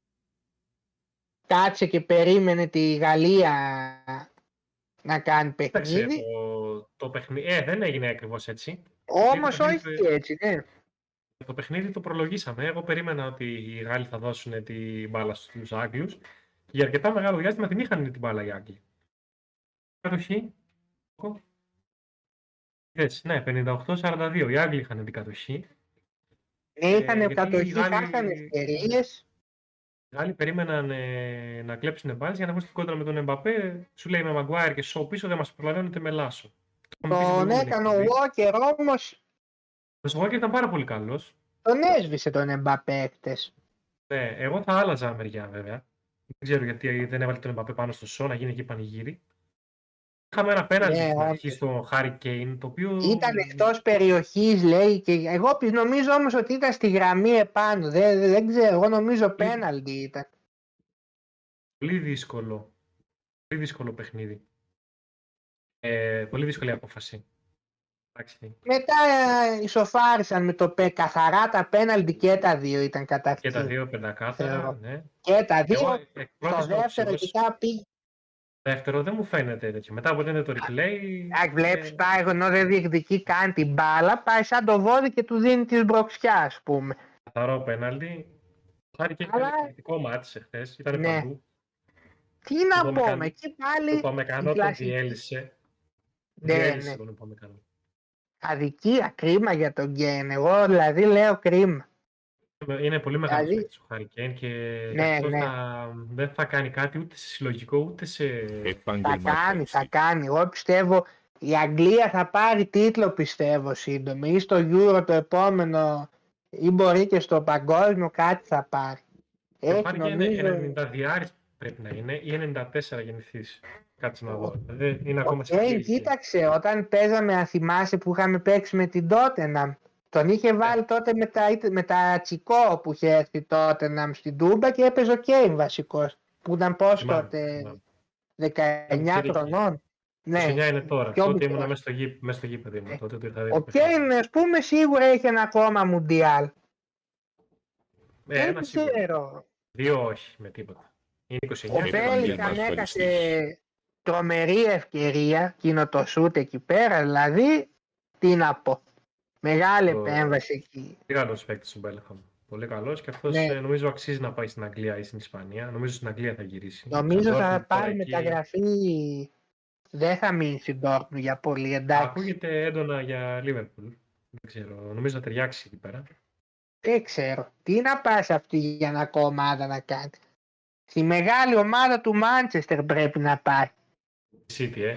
κάτσε και περίμενε τη Γαλλία να κάνει κοίταξε, παιχνίδι. το, το παιχνίδι... Ε, δεν έγινε ακριβώς έτσι. Όμως το όχι παιχνίδι- έτσι, ναι. Το παιχνίδι το προλογίσαμε. Εγώ περίμενα ότι οι Γάλλοι θα δώσουν την μπάλα στους Άγγλους. Για αρκετά μεγάλο διάστημα την είχαν την μπάλα οι Άγγλοι. Κατοχή. Έτσι, ναι, 58-42. Οι Άγγλοι είχαν την κατοχή. Ναι, είχαν γιατί κατοχής, οι θα Γάλλοι- είχαν ευκαιρίες. Οι Γάλλοι περίμεναν ε, να κλέψουν μπάλες για να βγουν στην κόντρα με τον Εμπαπέ. Σου λέει με Μαγκουάιρ και Σο πίσω δεν μας προλαβαίνετε με Λάσο. Το είχαμε πει στην Τον προηγούμενη έκανε ο εκπομπή. Walker όμως Ο Σογόκερ ήταν πάρα πολύ καλός. τον έσβησε τον Εμπαπέ χτες. Ναι, εγώ θα άλλαζα μεριά βέβαια. Δεν ξέρω γιατί δεν έβαλε τον Εμπαπέ πάνω στο σο να γίνει εκεί πανηγύρι. Είχαμε ένα πέναλτι Ναι, στην αρχή όντως. στο Χάρι Κέιν, το οποίο. Ήταν εκτός περιοχής, λέει. Και εγώ πι- νομίζω όμως ότι ήταν στη γραμμή επάνω. Δεν, δεν, δεν ξέρω. Εγώ νομίζω πέναλτι ήταν. Πολύ δύσκολο. Πολύ δύσκολο παιχνίδι. Ε, πολύ δύσκολη απόφαση. Εντάξει. Μετά ε, ισοφάρισαν με το πε, καθαρά τα πέναλτι και τα δύο ήταν Και καταρχήν. τα δύο πεντακάθαρα. Ξέρω. Ναι. Και τα δύο. Εγώ, εκ Το πρώτης δεύτερο όψεως, κοιτά πήγε. Δεύτερο δεν μου φαίνεται τέτοιο. Μετά από είναι το replay. Εντάξει, βλέπεις ε, πάει ενώ δεν διεκδικεί καν την μπάλα, πάει σαν το βόδι και του δίνει τη μπροξιά, ας πούμε. Καθαρό πέναλτι. Το Χάρη Κέιν Αλλά- ήταν εκπληκτικό μάτι εχθές. Ήταν Ναι. παντού. Τι Το να Παμεκανό- πούμε, εκεί Το πάλι Παμεκανό τον κλασική. διέλυσε. Ναι, Διέλυσε ναι. τον Παμεκανό. αδικία, κρίμα για τον Γκέν. Εγώ δηλαδή λέω κρίμα. Είναι πολύ μεγάλος Δηλαδή- παίκτης ο Χάρη Κέιν και Ναι, αυτός ναι. θα- δεν θα κάνει κάτι ούτε σε συλλογικό ούτε σε. Θα Επάγγελμα. κάνει, θα κάνει. Εγώ πιστεύω η Αγγλία θα πάρει τίτλο πιστεύω σύντομα ή στο Euro το επόμενο ή μπορεί και στο παγκόσμιο κάτι θα πάρει. Ο Έχει Χάρη Κέιν νομίζω... είναι 90 πρέπει να είναι ή 94 γεννηθείς. Κάτσε να δω. Δεν είναι ακόμα σε Οκ, ηλικία. κοίταξε, όταν παίζαμε, αν θυμάσαι που είχαμε παίξει με την Τότεναμ, τον είχε βάλει τότε με τα, με τα τσικό που είχε έρθει η Τότεναμ στην Τούμπα και έπαιζε ο Κέιν βασικός. Που ήταν πώς Θυμάμαι, τότε, θυμάμαι. 19 Ήταν χρονών. Ναι, 29 είναι τώρα. Πιο Τότε μικρό. ήμουν μέσα στο γη, μέσα στο γήπεδο. ήμουν. Ε, Τότε το είχα δει. ο το παιχνίδι. Κέιν ας πούμε σίγουρα έχει ένα ακόμα Μουντιάλ. Ε, Δεν ένα σίγουρα. ξέρω. Δύο όχι με τίποτα. Είναι 29. Ο Έχει και- επαγγελματίας Μπέλιγχαμ ασφαλιστής. έχασε τρομερή ευκαιρία, εκείνο το σούτ εκεί πέρα, δηλαδή, τι να πω. Μεγάλη Το- επέμβαση εκεί. Πολύ καλός παίκτης ο Μπέλεχαμ. Πολύ καλός και αυτός Ναι. νομίζω αξίζει να πάει στην Αγγλία ή στην Ισπανία. Νομίζω στην Αγγλία θα γυρίσει. Νομίζω Στην θα Dortmund πάρει τώρα εκεί- μεταγραφή. Δεν θα μείνει στην Dortmund για πολύ, εντάξει. Ακούγεται έντονα για Λίβερπουλ. Δεν ξέρω. Νομίζω θα ταιριάξει εκεί πέρα. Δεν ξέρω. Τι να πάει σε αυτή για ακόμα ομάδα να κάνει. Στη μεγάλη ομάδα του Μάντσεστερ πρέπει να πάει. City, ε.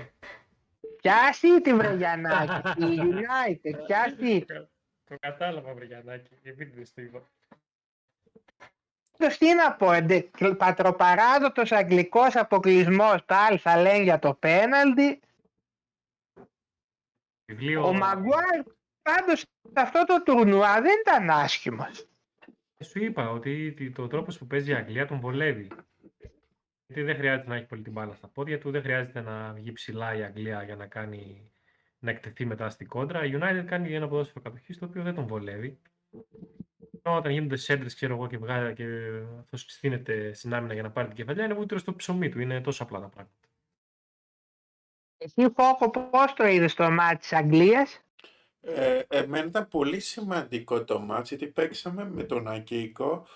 Ποια City βρε Γιαννάκη, η United, ποια City. Το κατάλαβα, Βρυγιανάκη. Επειδή το είπα. Πάντως τι να πω, εντε, πατροπαράδοτος αγγλικός αποκλεισμός, πάλι θα λένε για το πέναλτι. Βιβλίο... Ο Μαγκουάρ πάντως σε αυτό το τουρνουά δεν ήταν άσχημος. Σου είπα ότι το τρόπος που παίζει η Αγγλία τον βολεύει. Γιατί δεν χρειάζεται να έχει πολύ την μπάλα στα πόδια του, δεν χρειάζεται να βγει ψηλά η Αγγλία για να κάνει να εκτεθεί μετά στην κόντρα. Η United κάνει ένα ποδόσφαιρο κατοχής το οποίο δεν τον βολεύει. Ενώ όταν γίνονται σέντρες, ξέρω εγώ, και, βγάζει, και αυτός στείνεται στην άμυνα για να πάρει την κεφαλιά, είναι βούτυρο στο ψωμί του. Είναι τόσο απλά τα πράγματα. Εσύ Φόκο πώς το είδες το μάτι της Αγγλίας; Ε, εμένα ήταν πολύ σημαντικό το μάτς γιατί παίξαμε με τον Αγκίκο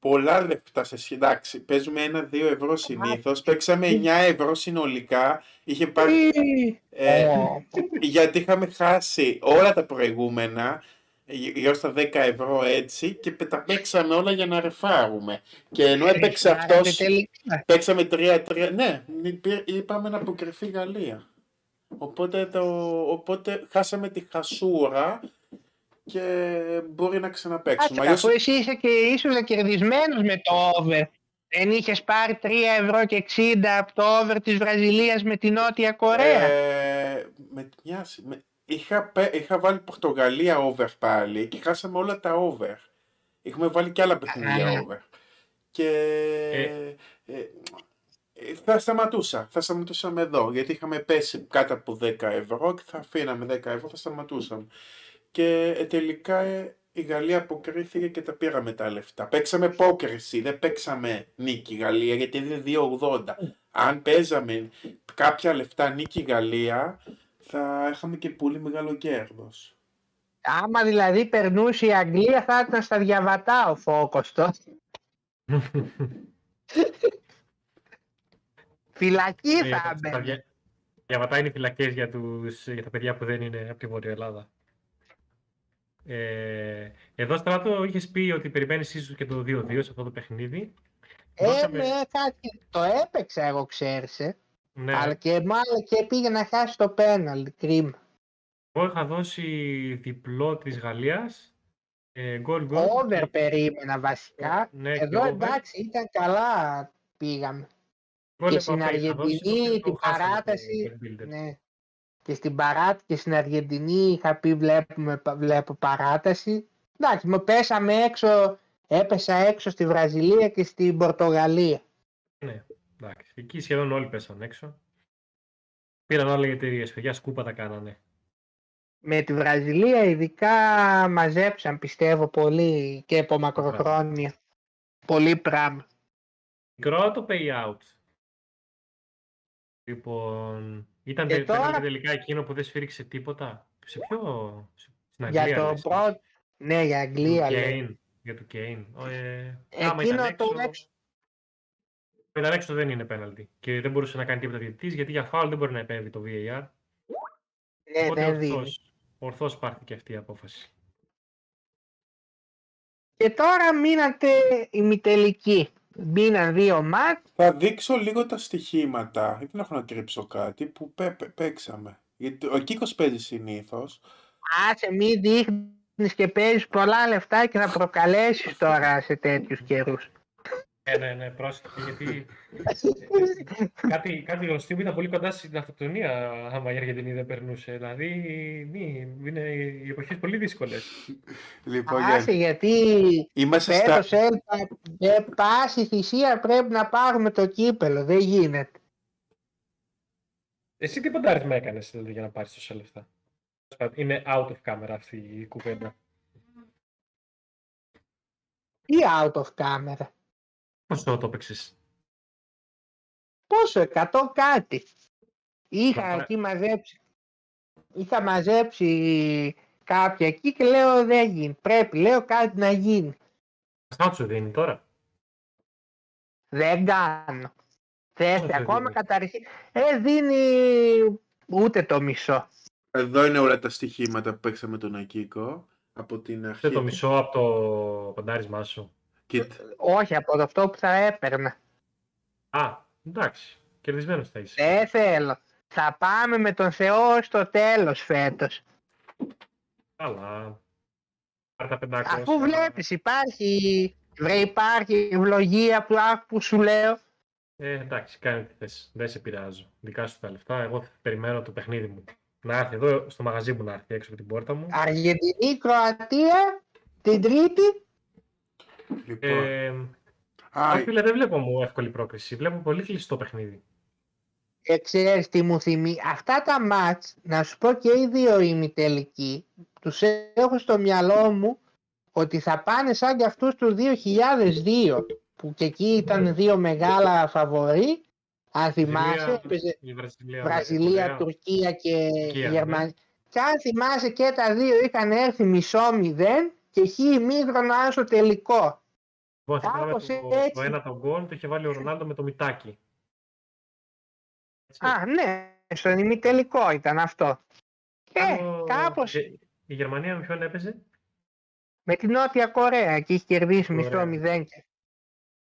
πολλά λεφτά σε συντάξει. Παίζουμε ένα-δύο ευρώ συνήθως. Παίξαμε 9 ευρώ συνολικά. Είχε πάρει. Ε, Ω, γιατί είχαμε χάσει όλα τα προηγούμενα γυ- γύρω στα 10 ευρώ έτσι και πε- τα παίξαμε όλα για να ρεφάρουμε. Και ενώ έπαιξε ρισκάρατε αυτός, τελικά. παίξαμε 3-3, ναι, υπήρ- είπαμε να αποκριθεί η Γαλλία. Οπότε, το, οπότε χάσαμε τη χασούρα και μπορεί να ξαναπαίξουμε. Κάτσε, Αλλιώς- αφού εσύ είσαι και ήσουν κερδισμένος με το over. Δεν είχες πάρει 3 ευρώ και 60 από το over της Βραζιλίας με την Νότια Κορέα; Ε, με μια, συ- με, είχα, πέ- είχα βάλει Πορτογαλία over πάλι και χάσαμε όλα τα over. Είχαμε βάλει και άλλα παιχνίδια Α. over. Και ε, ε, θα σταματούσα. Θα σταματούσαμε εδώ. Γιατί είχαμε πέσει κάτω από 10 ευρώ και θα αφήναμε 10 ευρώ, θα σταματούσαμε. Και ε, τελικά ε, η Γαλλία αποκρίθηκε και τα πήραμε τα λεφτά. Παίξαμε πόκριση, δεν παίξαμε νίκη Γαλλία γιατί είναι 2,80. Αν παίζαμε κάποια λεφτά νίκη Γαλλία, θα είχαμε και πολύ μεγάλο κέρδος. Άμα δηλαδή περνούσε η Αγγλία θα ήταν στα διαβατά ο Φόκος τότε. Φυλακή Ε, θα τα- τα έμπαινε. δια- Διαβατά είναι φυλακές για, τους- για τα παιδιά που δεν είναι από τη Βόρεια Ελλάδα. Ε, εδώ στράτο είχες πει ότι περιμένεις ίσω και το 2-2 σε αυτό το παιχνίδι. Ε, Δώσαμε- ναι, κάτι, το έπαιξα εγώ ξέρεις, ε. Ναι, Αλλά και μάλλον και πήγε να χάσει το πέναλ, κρίμα. εγώ είχα δώσει διπλό της Γαλλίας. Ε, γκολ γκολ. Over περίμενα βασικά. Ναι, και Εδώ over. εντάξει ήταν καλά πήγαμε. Εγώ Και λέω, στην «Οκ, θα δώσεις Αργεντινή το και την το χάσαμε το παράταση, Deck Builder». Ναι. Και στην παράταση και στην Αργεντινή είχα πει βλέπουμε, βλέπω παράταση. Εντάξει, μου πέσαμε έξω, έπεσα έξω στη Βραζιλία και στην Πορτογαλία. Ναι, εντάξει. Εκεί σχεδόν όλοι πέσαν έξω. Πήραν όλα οι εταιρείες, παιδιά σκούπα τα κάνανε. Με τη Βραζιλία ειδικά μαζέψαν πιστεύω πολύ και από μακροχρόνια. Πολύ πράγμα. Μικρό το payout. Λοιπόν, ήταν Και τε- τώρα- φαίνεται τελικά εκείνο που δεν σφύριξε τίποτα. Σε ποιο. Στην Για Αγγλία. το λες, πρώτο. Ναι, για του Αγγλία λέει. Kane, Για του Kane. Ο, ε, άμα Εκείνο ήταν το έξω, έξω. ήταν έξω δεν είναι πέναλτι. Και δεν μπορούσε να κάνει τίποτα διαιτητής, γιατί για φάουλ δεν μπορεί να επέμβει το VAR. Ναι, Οπότε δεν δίνει. ορθώς, ορθώς πάρθηκε αυτή η απόφαση. Και τώρα μείνατε ημιτελική. Μπήναν δύο μάτς. Θα δείξω λίγο τα στοιχήματα. Δεν έχω να κρύψω κάτι που πέ- πέ- παίξαμε. Γιατί ο Κίκος παίζει συνήθως. Άσε μη δείχνεις και παίζεις πολλά λεφτά και να προκαλέσεις τώρα σε τέτοιους καιρούς. Ε, ναι, ναι, πρόσεχε, γιατί κάτι, κάτι γνωστή μου ήταν πολύ κοντά στην αυτοκτονία άμα η Αργεντινή δεν περνούσε. Δηλαδή, μη, είναι οι εποχές πολύ δύσκολες. Λοιπόν, Άσε για- γιατί είμαστε στα... φέτος έλπα, με πάση θυσία πρέπει να πάρουμε το κύπελο. Δεν γίνεται. Εσύ τι ποντάρισμα έκανες δηλαδή, για να πάρεις τόσα λεφτά; Είναι out of camera αυτή η κουβέντα. Τι out of camera; Πόσο το έπαιξες; Πόσο, 100 κάτι. Είχα Μα, εκεί μαζέψει. Είχα μαζέψει κάποια εκεί και λέω δεν γίνει. Πρέπει, λέω κάτι να γίνει. Στάτσο σου δίνει τώρα. Δεν κάνω. Θες Πόσο ακόμα δίνεις; καταρχήν. Ε, δίνει ούτε το μισό. Εδώ είναι όλα τα στοιχήματα που παίξαμε τον Ακίκο. Από την αρχή. Δεν το μισό από το ποντάρισμά σου. Κοίτα. Όχι από αυτό που θα έπαιρνα. Α, εντάξει. Κερδισμένος θα είσαι. Δεν θέλω. Θα πάμε με τον Θεό στο τέλος φέτος. Καλά. Πάρε τα 500. Αφού βλέπεις υπάρχει, βρε, υπάρχει ευλογία που, που σου λέω. Ε, εντάξει, κάνε τι θες. Δεν σε πειράζω. Δικά σου τα λεφτά. Εγώ θα περιμένω το παιχνίδι μου. Να έρθει εδώ στο μαγαζί μου να έρθει έξω από την πόρτα μου. Αργεντινή, Κροατία, την Τρίτη. Λοιπόν. Ε, Α, α, φίλε, δεν βλέπω μου εύκολη πρόκριση. Βλέπω πολύ κλειστό παιχνίδι. Και ξέρεις τι μου θυμεί. Αυτά τα μάτς, να σου πω και οι δύο ημιτελικοί, τους έχω στο μυαλό μου ότι θα πάνε σαν και αυτούς του 2002 που και εκεί ήταν δύο μεγάλα φαβορί. Αν θυμάσαι, Βραζιλία, έπαιζε η Βραζιλία, Βραζιλία, Κορέα. Τουρκία και Τουρκία, ναι. Γερμανία. Και αν θυμάσαι και τα δύο είχαν έρθει μισό μηδέν και χ ημίγρονο στο τελικό. Εγώ θυμάμαι κάπως το, έτσι. το ένα τον γκολ το είχε βάλει ο Ρονάλντο με το μητάκι. Έτσι. Α, ναι, στον ημιτελικό ήταν αυτό. Ε, Άλλο- κάπως Ε, Η Γερμανία με ποιον έπαιζε; με την Νότια Κορέα και έχει κερδίσει Ωραία. μισό μηδέν.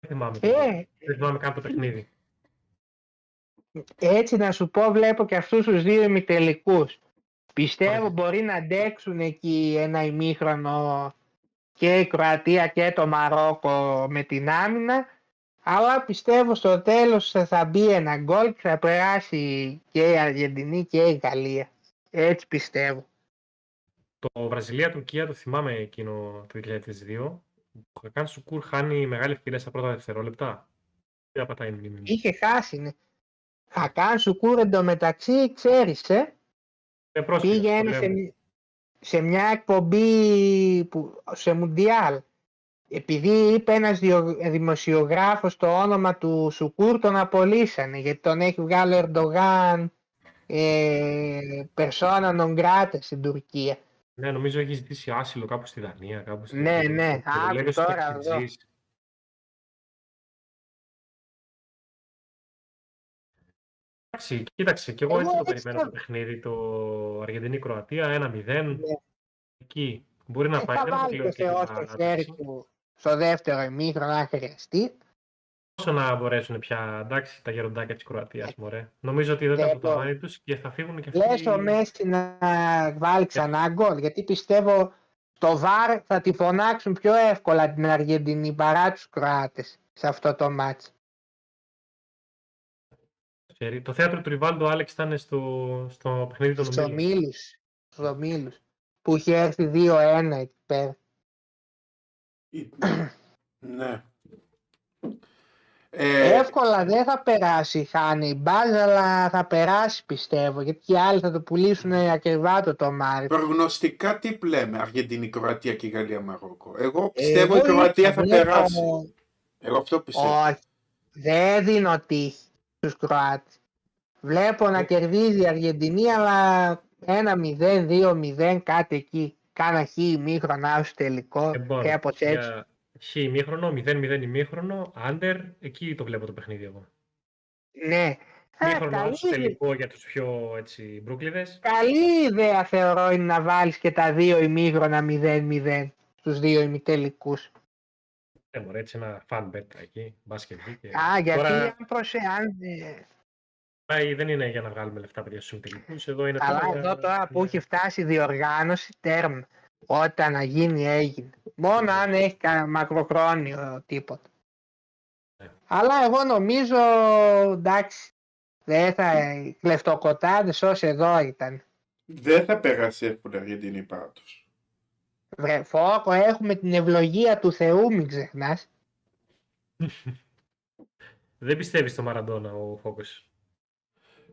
Δεν θυμάμαι. Ε, Δεν θυμάμαι καν το παιχνίδι. έτσι να σου πω βλέπω και αυτούς τους δύο ημιτελικούς. Πιστεύω Ωραία. μπορεί να αντέξουν εκεί ένα ημίχρονο και η Κροατία και το Μαρόκο με την άμυνα. Αλλά πιστεύω στο τέλος θα μπει ένα γκολ και θα περάσει και η Αργεντινή και η Γαλλία. Έτσι πιστεύω. Το Βραζιλία-Τουρκία το θυμάμαι εκείνο το 2002. Ο Χακάν Σουκούρ χάνει μεγάλη ευκαιρία στα πρώτα δευτερόλεπτα. Δεν πατάει η μνήμη μου. Είχε χάσει, ναι. Χακάν Σουκούρ εντωμεταξύ, ξέρεις, ε, Ε, πρόσφυγα, το πήγαινε λέμε. σε, σε μια εκπομπή που, σε Μουντιάλ. Επειδή είπε ένας διο- δημοσιογράφος το όνομα του Σουκούρ τον απολύσανε γιατί τον έχει βγάλει ο Ερντογάν ε, persona non grata στην Τουρκία. Ναι, νομίζω έχει ζητήσει άσυλο κάπου στη Δανία. Κάπου στη... Ναι, ναι. Και το Άκου λέγανε στο τώρα εδώ. Εντάξει, κοίταξε, και εγώ Εγώ έτσι το έτσι περιμένω το- το παιχνίδι, το Αργεντινή-Κροατία, 1-0. Ναι. Εκεί μπορεί να Ε, πάει. θα δεν βάλει αποκλείω το και Θεό την στο ανάταξη. χέρι του στο δεύτερο ημίχρονο αν χρειαστεί. Πόσο να μπορέσουν πια εντάξει, τα γεροντάκια της Κροατίας, μωρέ. Νομίζω ότι δεν ήταν Δεν από το μπορώ. ταβάνι τους και θα φύγουν και Λες αυτοί. ο Μέση να βάλει ξανά γκολ γιατί πιστεύω το ΒΑΡ θα τη φωνάξουν πιο εύκολα την Αργεντινή παρά τους Κροάτες σε αυτό το μάτς. Ξέρει. Το θέατρο του Ριβάλντο Άλεξ ήταν στο, στο παιχνίδι των Στους ομίλων. ομίλους. Στους ομίλους. Που είχε έρθει 2-1 εκεί πέρα. Ή- *clears throat* ναι. Ε, Εύκολα δεν θα περάσει η Χάνιμπαλ, αλλά θα περάσει πιστεύω. Γιατί οι άλλοι θα το πουλήσουν ακριβά το τομάρι. προγνωστικά τι λέμε, Αργεντινή, Κροατία και Γαλλία, Μαρόκο. Εγώ πιστεύω η Εγώ Κροατία θα βλέπω- περάσει. Εγώ αυτό πιστεύω. Όχι. Δεν δίνω τύχη στους Κροάτες. Βλέπω να κερδίζει η Αργεντινή, αλλά ένα 0-2-0 κάτι εκεί. Κάνα χ ημίχρονα στο τελικό. Λοιπόν, Κάπως έτσι. για χ ημίχρονο, 0-0 ημίχρονο, under, εκεί το βλέπω το παιχνίδι εγώ. Ναι. Ε, Ημίχρονο καλή, στο τελικό για τους πιο έτσι, μπρούκλιδες. καλή ιδέα θεωρώ είναι να βάλεις και τα δύο ημίχρονα 0-0 στους δύο ημιτελικούς. Ε, μωρέ, έτσι ένα fan bet εκεί, μπάσκετ και... Α, γιατί Τώρα, αν προσε... αν, ε, πάει, δεν είναι για να βγάλουμε λεφτά παιδιά στους ημιτελικούς, εδώ είναι Αλλά θέμα εδώ για- τώρα που για- έχει φτάσει η διοργάνωση, τέρμα. Όταν να γίνει έγινε. Μόνο αν έχει κα- μακροχρόνιο τίποτα. Ναι. Αλλά εγώ νομίζω, εντάξει, δεν θα, οι κλεφτοκοτάδες όσοι εδώ ήταν. Δεν θα περάσει εύκολα η Αργεντινή πάντως. Βρε, Φώκο, έχουμε την ευλογία του Θεού, μην ξεχνάς. *laughs* Δεν πιστεύεις στο Μαραντόνα ο Φόκος.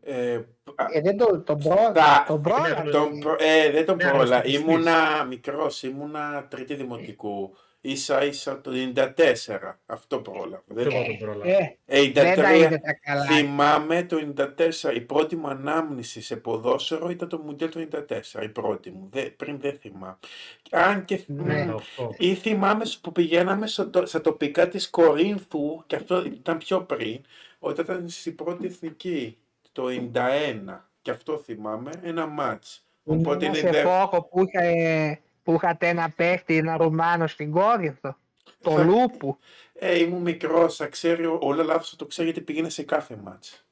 Ε, α, Ε, δεν το, τον προ... Τα- τον πρόλαβε. είναι τον προ- ε, δεν τον Ναι, πρόλα. αστοχιστής. Ήμουνα μικρός, ήμουνα τρίτη δημοτικού. Ίσα ίσα το 94. Αυτό πρόλαβα. Δεν- Δεν τον πρόλαβα. Ε, Ε, δεν τα 93. είδε τα καλά. Θυμάμαι το 94. Η πρώτη μου ανάμνηση σε ποδόσφαιρο ήταν το Μουντιάλ το 94. Η πρώτη μου. Δεν- πριν δεν θυμάμαι. Αν και Ναι. μ, 98. ή θυμάμαι που πηγαίναμε στο, το- στα τοπικά της Κορίνθου και αυτό ήταν πιο πριν, όταν ήταν στην πρώτη εθνική, το 91. Και αυτό θυμάμαι, ένα μάτς. Οπότε Ήμουν είναι σε δε- Φώκο που, είχα, που είχατε ένα παίχτη, ένα Ρουμάνο στην Κόρινθο. Το Θα- Λούπου. Ε, ήμουν μικρός, θα ξέρει, όλα λάθος θα το ξέρει γιατί πήγαινε σε κάθε μάτς.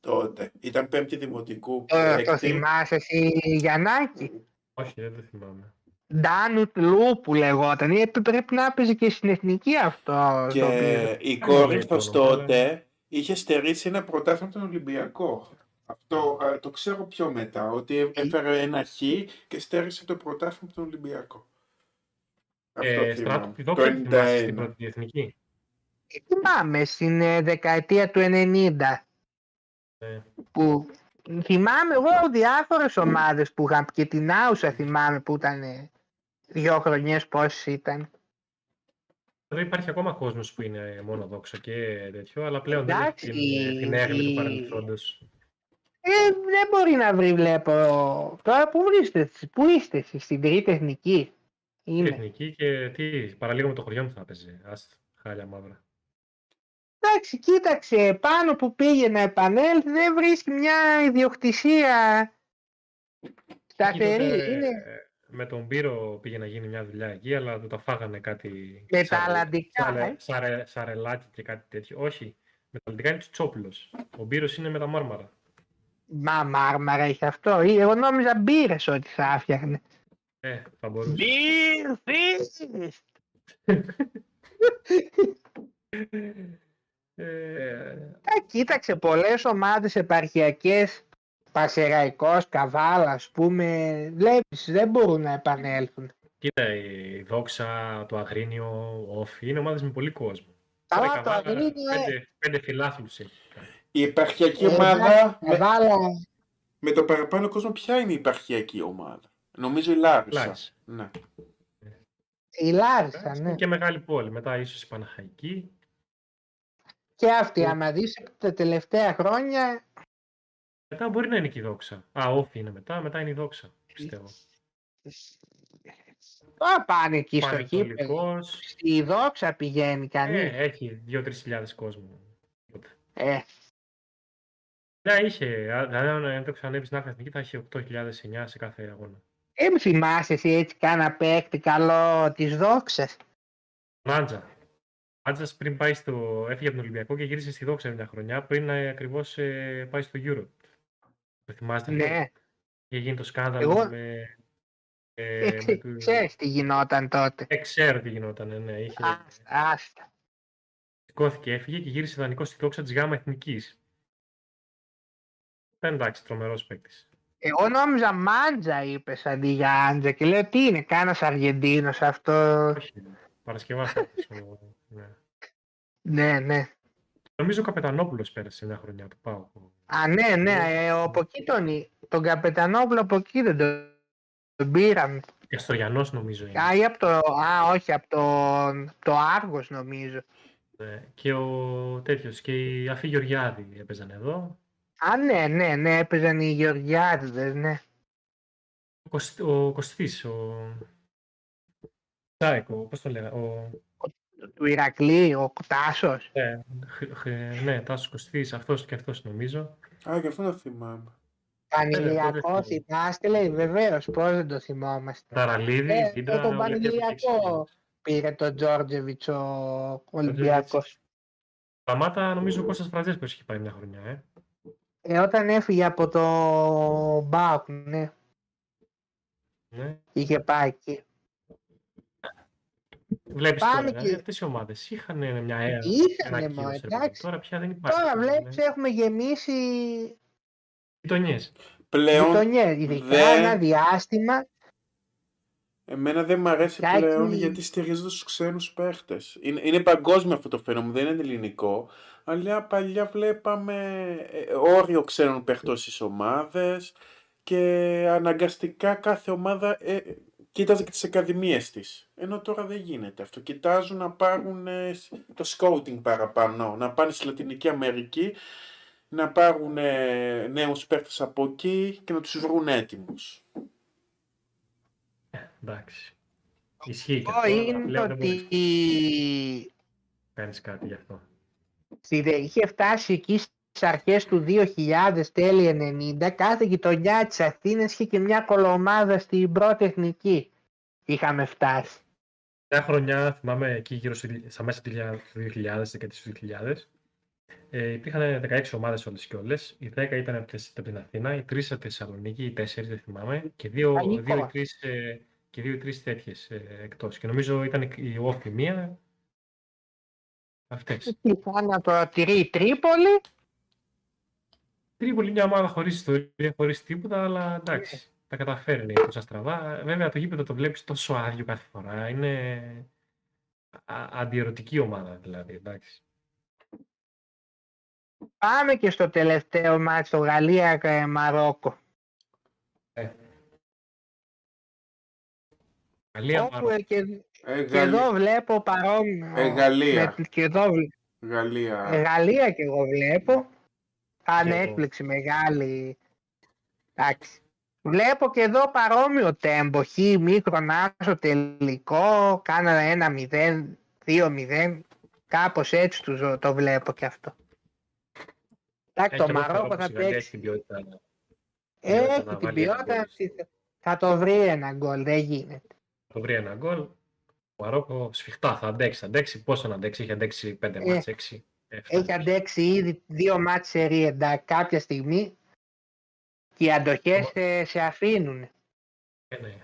Τότε. Ήταν πέμπτη δημοτικού. Ε, το έκτη. θυμάσαι εσύ Γιαννάκη; Όχι, δεν το θυμάμαι. Ντάνουτ Λούπου λεγόταν. Ε, πρέπει να παίζει και στην εθνική αυτό. Και το οποίο. η το Κόρινθος όνομα, τότε είχε στερήσει ένα πρωτάθλημα τον Ολυμπιακό. Αυτό α, το ξέρω πιο μετά, ότι έφερε ένα χ και στέρισε το πρωτάθλημα τον Ολυμπιακό. Αυτό Ε, θυμάμαι. στράτο, τη Το δόξα τη θυμάσαι στην 91. πρώτη εθνική; Ε, Θυμάμαι στην ε, δεκαετία του 90 Ε, που θυμάμαι εγώ διάφορες ομάδες που είχαν και την Άουσα θυμάμαι που ήταν ε, δύο χρονιές πόσες ήταν. Εδώ υπάρχει ακόμα κόσμος που είναι μόνο δόξα και τέτοιο, αλλά πλέον Εντάξει, δεν έχει την, την έγκλη του η- παρελθόντος. Ε, δεν μπορεί να βρει βλέπω. Τώρα που βρίσκεστε, πού είστε εσείς, στην τρίτη εθνική. Είναι. Εθνική και τι, παραλίγο με το χωριό μου θα παίζει. Άστα, χάλια μαύρα. Εντάξει, κοίταξε, πάνω που πήγε να επανέλθει δεν βρίσκει μια ιδιοκτησία Εκεί σταθερή. τότε, Είναι ε, Με τον Πύρο πήγε να γίνει μια δουλειά εκεί, αλλά του τα φάγανε κάτι. με τα σαρε- αλλαντικά. σαρε- ε. σαρε- σαρελάκι και κάτι τέτοιο. Όχι. Με τα αλλαντικά είναι του Τσόπουλος. Ο Πύρος είναι με τα μάρμαρα. Μα μάρμαρα είχε αυτό. Ή Εγώ νόμιζα μπύρες ότι θα έφτιαχνε. Ε, θα μπορούσε. Beer Fist! Ε, Ε, κοίταξε, πολλές ομάδες επαρχιακές, Πασεραϊκός, Καβάλα, ας πούμε, βλέπεις, δεν μπορούν να επανέλθουν. κοίτα, η Δόξα, το Αγρίνιο, ο Όφη είναι ομάδες με πολύ κόσμο. Καλά, Τώρα η το Καβάλα, Αγρίνιο, ε. Πέντε, πέντε φιλάθλους έχει. Η επαρχιακή Ε, ομάδα με, Καβάλα, με το παραπάνω κόσμο, ποια είναι η επαρχιακή ομάδα; Νομίζω η Λάρισα. Λάρισα. Ναι. η Λάρισα, ναι. Είναι και μεγάλη πόλη. Μετά ίσως η Παναχαϊκή. Και αυτή, άμα δεις τα τελευταία χρόνια, Μετά μπορεί να είναι και η Δόξα. Α, Όφη είναι μετά. Μετά είναι η Δόξα, πιστεύω. τώρα πάνε εκεί στο κήπεδο. Πανετολικός. Στη δόξα πηγαίνει κανείς. Ε, έχει 2-3 χιλιάδες κόσμο. Ε, Ναι, είχε. α, Δηλαδή, αν το ξανέβει στην άλλη εθνική, θα είχε 8.000-9 σε κάθε αγώνα. δεν θυμάσαι εσύ έτσι κάνα παίκτη καλό της δόξας. Μάντζα. Μάντζας πριν πάει στο. έφυγε από τον Ολυμπιακό και γύρισε στη Δόξα μια χρονιά πριν ακριβώς πάει στο Euro. Το θυμάστε αυτό; Ναι, Είχε γίνει το σκάνδαλο Εγώ- με. ε, Ε, με ξέ- του... ξέρεις τι γινόταν τότε. Ε, ξέρω τι γινόταν, ναι. Είχε... Άστα, άστα. Σηκώθηκε, έφυγε και γύρισε δανεικό στη δόξα της ΓΑΜΑ Εθνικής. Εντάξει, τρομερός παίκτης. Εγώ νόμιζα Μάντζα είπες αντί για Άντζα και λέω τι είναι, κάνας Αργεντίνος αυτό. Όχι, Παρασκευάς παίκτης. ο- *laughs* ναι. Ναι, ναι. Νομίζω ο Καπετανόπουλος πέρασε μια χρονιά του Πάου. Α, ναι, ναι, ε, από εκεί τον, τον Καπετανόπουλο από εκεί δεν τον, τον πήραν. Καστοριανός νομίζω είναι. Α, ή από το, α, όχι, από το, το Άργος νομίζω. Ναι. Και ο τέτοιος και η Αφή Γεωργιάδη έπαιζαν εδώ. Α, ναι, ναι, ναι, έπαιζαν οι Γεωργιάδες, ναι. Ο, Κωσ- ο Κωστής, ο... Τσάικ, ο, πώς το λέγα, ο... Του Ηρακλή, ο Τάσος. Ναι, χ- χ- ναι, Τάσος Κωστής, αυτός και αυτός νομίζω. Α, και αυτό το θυμάμαι. Πανηλιακός δεν θυμάστε, λέει, βεβαίως, πώς δεν το θυμόμαστε. Ταραλίδη, Ε, Χίντρα, τον όλοι αυτοί έχουν παίξει. Πανηλιακό πήρε τον Τζόρτζεβιτς ο Ολυμπιακός. Σταμάτα, νομίζω ο Κώστας Φραντζέσκος έχει πάει μια χρονιά, ε. Ε, όταν έφυγε από το Μπάουκ, ναι, Ναι. είχε πάει εκεί. Βλέπεις Πάμε τώρα, και- ε, αυτές οι ομάδες είχαν μια αίρα. Είχανε, ένα μα, κύριο, ρε παιδί. εντάξει. Τώρα πια δεν υπάρχει. Τώρα ναι. βλέπεις έχουμε γεμίσει Γειτονιές. Πλέον, γειτονιές, ειδικά δεν- ένα διάστημα. Εμένα δεν μου αρέσει Κάτι- πλέον γιατί στηρίζονται στους ξένους παίχτες. Είναι, είναι παγκόσμιο αυτό το φαινόμενο, δεν είναι ελληνικό. Αλλά παλιά βλέπαμε ε, όριο ξένων παιχτών στις ομάδες και αναγκαστικά κάθε ομάδα ε, κοίταζε και τις ακαδημίες της. Ενώ τώρα δεν γίνεται αυτό. Κοιτάζουν να πάρουν ε, σ- το scouting παραπάνω, να πάνε στη Λατινική Αμερική, να πάρουν ε, νέους παίχτες από εκεί και να τους βρουν έτοιμους. Ε, εντάξει. Ισχύει και Το αυτό. αλλά είναι πλέον το δεν μπορείς ότι να κάνεις κάτι γι' αυτό. στη- είχε φτάσει εκεί στις αρχές του 2000, τέλη 90, κάθε γειτονιά της Αθήνας είχε και μια κολομάδα στην πρώτη εθνική. Είχαμε φτάσει. Μια χρονιά, θυμάμαι, εκεί γύρω στο, στα μέσα του 2000, δεκαετίες του 2000, ε, υπήρχαν 16 ομάδες όλες και όλες. Οι 10 ήταν από τις- από την Αθήνα, οι 3 από τη Θεσσαλονίκη, οι 4 δεν θυμάμαι, και 2 Πανικό. δύο, ή 3 ε, και δύο ή τρεις τέτοιες ε, εκτός. Και νομίζω ήταν η όφη μία, αυτές. Είχα να το τηρεί η Τρίπολη. Τρίπολη μια ομάδα χωρίς ιστορία, χωρίς τίποτα, αλλά εντάξει, τα καταφέρνει τόσα στραβά. Βέβαια το γήπεδο το βλέπεις τόσο άδειο κάθε φορά, είναι α- αντιερωτική ομάδα δηλαδή, εντάξει. Πάμε και στο τελευταίο μάτι, στο Γαλλία-Μαρόκο. Γαλλία, Όπου Μαρόκο. ε, και, Ε, και εδώ βλέπω παρόμοιο. Ε, Γαλλία. με- και εδώ βλέ- Γαλλία. ε, Γαλλία και εγώ βλέπω. Αν Και εγώ. έκπληξη μεγάλη. Εντάξει. Βλέπω και εδώ παρόμοιο τέμπο. Χ, μίκρον, άσο, τελικό. Κάνα ένα 0, 2-0. Κάπως έτσι τους ζω- το βλέπω και αυτό. Εντάξει, Έχει το και εγώ Μαρόκο Μαρόκο θα σιγά, έχει παίξει. την ποιότητα. Έχει να την βάλει ένα ποιότητα. γκολ. Θα το βρει ένα γκολ, δεν γίνεται. Το βρει ένα γκολ. Ο Μαρόκο σφιχτά θα αντέξει. Θα αντέξει πόσο να αντέξει. Έχει αντέξει 5 Ε, μάτς, 6. Έχει αντέξει ήδη δύο μάτς σε ρί, εντάξει, κάποια στιγμή και οι αντοχές σε, σε αφήνουν. ναι.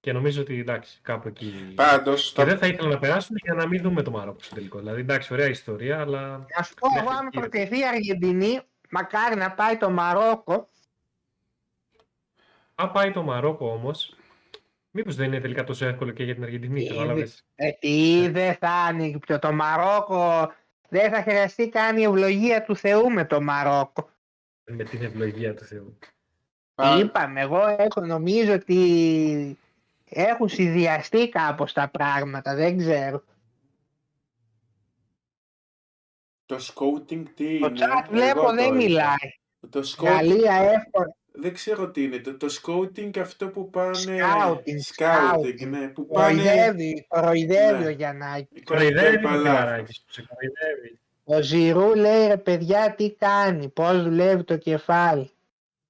Και νομίζω ότι εντάξει, κάπου εκεί. Πάντως, Και το... δεν θα ήθελα να περάσουν για να μην δούμε το Μαρόκο στο τελικό. Δηλαδή, εντάξει, ωραία ιστορία, αλλά Να σου πω, εγώ Μέχρι αν εκεί, ρε. προτεθεί η Αργεντινή, μακάρι να πάει το Μαρόκο, αν πάει το Μαρόκο όμως, μήπως δεν είναι τελικά τόσο εύκολο και για την Αργεντινή. Ε, Κατάλαβες. γιατί δεν θα ανοίγει πιο το Μαρόκο, δεν θα χρειαστεί καν η ευλογία του Θεού με το Μαρόκο. Με την ευλογία του Θεού. Α, Είπαμε, εγώ έχω, νομίζω ότι έχουν συνδυαστεί κάπως τα πράγματα, δεν ξέρω. το scouting τι Το είναι. chat βλέπω εγώ δεν το μιλάει. είδα. Το scouting, Γαλλία εύκολα. Δεν ξέρω τι είναι. Το, το scouting αυτό που πάνε... Scouting, Scouting, scouting. ναι. Που πάνε... Κοροϊδεύει, κοροϊδεύει Ναι. ο Γιαννάκης. Κοροϊδεύει το Παλάθος. φιλαράκι σου. Σε κοροϊδεύει. Ο Ζηρού λέει ρε παιδιά τι κάνει, πώς δουλεύει το κεφάλι.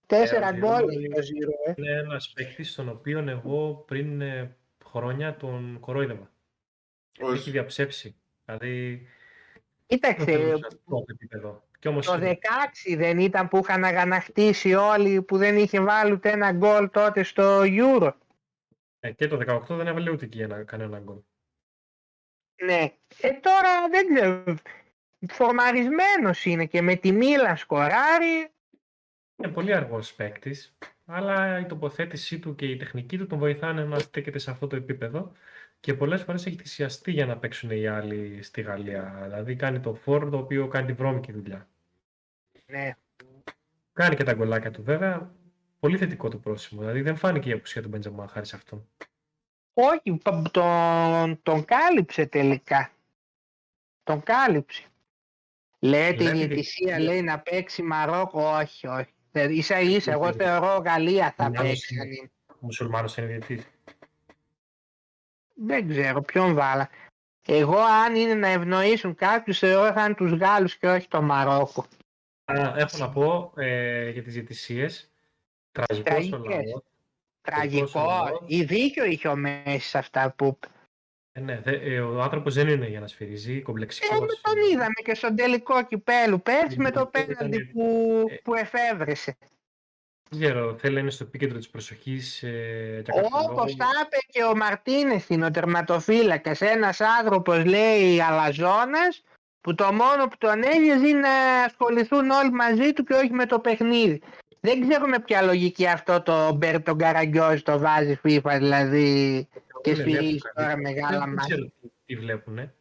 Τέσσερα ο Ζηρού γκολ είναι- έχει ο Ζηρού, ε. Είναι ένας παίκτης τον οποίο εγώ πριν ε, χρόνια τον κορόιδευα. Τον Όχι. έχει διαψεύσει. Δηλαδή. δεν Κοίταξε, θεωρούσα αυτό το επίπεδο. Κι όμως το είναι. 16 δεν ήταν που είχαν αγανακτήσει όλοι που δεν είχε βάλει ούτε ένα γκολ τότε στο Euro. Ε, και το 18 δεν έβαλε ούτε εκεί ένα, κανένα γκολ. Ναι. Ε, τώρα δεν ξέρω. Φορμαρισμένος είναι και με τη Μίλαν σκοράρει. Είναι πολύ αργός παίκτης, αλλά η τοποθέτησή του και η τεχνική του τον βοηθάνε να στέκεται σε αυτό το επίπεδο και πολλές φορές έχει θυσιαστεί για να παίξουν οι άλλοι στη Γαλλία. Δηλαδή κάνει το φόρ το οποίο κάνει τη βρώμικη δουλειά. Ναι. Κάνει και τα γκολάκια του βέβαια. Πολύ θετικό το πρόσημο. Δηλαδή δεν φάνηκε η απουσία του Μπεντζεμά χάρη σε αυτόν. Όχι, τον, τον κάλυψε τελικά. Τον κάλυψε. Λέτε η Δηλαδή, διαιτησία η- λέει να παίξει Μαρόκο, όχι, όχι. Δηλαδή, ίσα ίσα, εγώ Γιατί- θεωρώ Γαλλία θα Μάλλον παίξει. είναι. αν είναι. Ο μουσουλμάνος είναι διαιτητής. Δεν ξέρω ποιον βάλα. Εγώ αν είναι να ευνοήσουν κάποιους θεωρώ θα είναι τους Γάλλους και όχι το Μαρόκο. Α, έχω να πω ε, για τις διαιτησίες. Τραγικό στο Τραγικές. λαό. Τραγικό. λαός. Ή δίκιο είχε ο Μέσης σε αυτά που είπε. Ε, ναι, δε- ε, ο άνθρωπος δεν είναι για να σφυρίζει, κομπλεξικός. Ε, με τον είδαμε και στον τελικό κυπέλου πέρσι με το Ήταν- πέναντι που, ε, που εφεύρεσε. Δεν ξέρω, θέλει να είναι στο επίκεντρο της προσοχής. Ε, για κάποιο λόγο. Όπως τα είπε και ο Μαρτίνες είναι ο τερματοφύλακας, ένας άνθρωπος λέει αλαζόνας που το μόνο που τον ένοιαζε είναι να ασχοληθούν όλοι μαζί του και όχι με το παιχνίδι. Δεν ξέρω με ποια λογική αυτό το Μπέρτο Καραγκιόζη το βάζει FIFA δηλαδή και Είναι σφυρίζει βλέπουν τώρα κάτι. μεγάλα Δεν- δεν μάτια. ξέρω τι- τι βλέπουνε.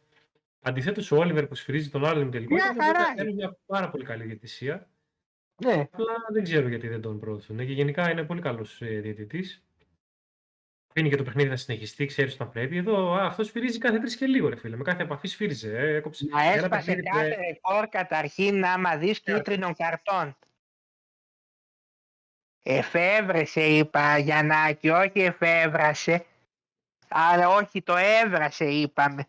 Αντιθέτως ο Όλιβερ που σφυρίζει τον άλλον τελικό Μια ήταν χαρά βέβαια- είναι μια πάρα πολύ καλή διαιτησία. Ναι, Απλά δεν ξέρω γιατί δεν τον προωθούν. Και γενικά είναι πολύ καλός ε, διαιτητής. Αφήνει και το παιχνίδι να συνεχιστεί, ξέρεις όταν πρέπει. Εδώ αυτός σφυρίζει κάθε τρεις και λίγο, ρε φίλε. Με κάθε επαφής σφύριζε. Ε, έκοψε. να Ένα έσπασε παιχνίδι που, κάθε ε, ρεκόρ καταρχήν άμα δεις κίτρινων καρτών. Εφεύρεσε είπα Γιαννάκη, όχι εφεύρασε, αλλά όχι το έβρασε είπαμε.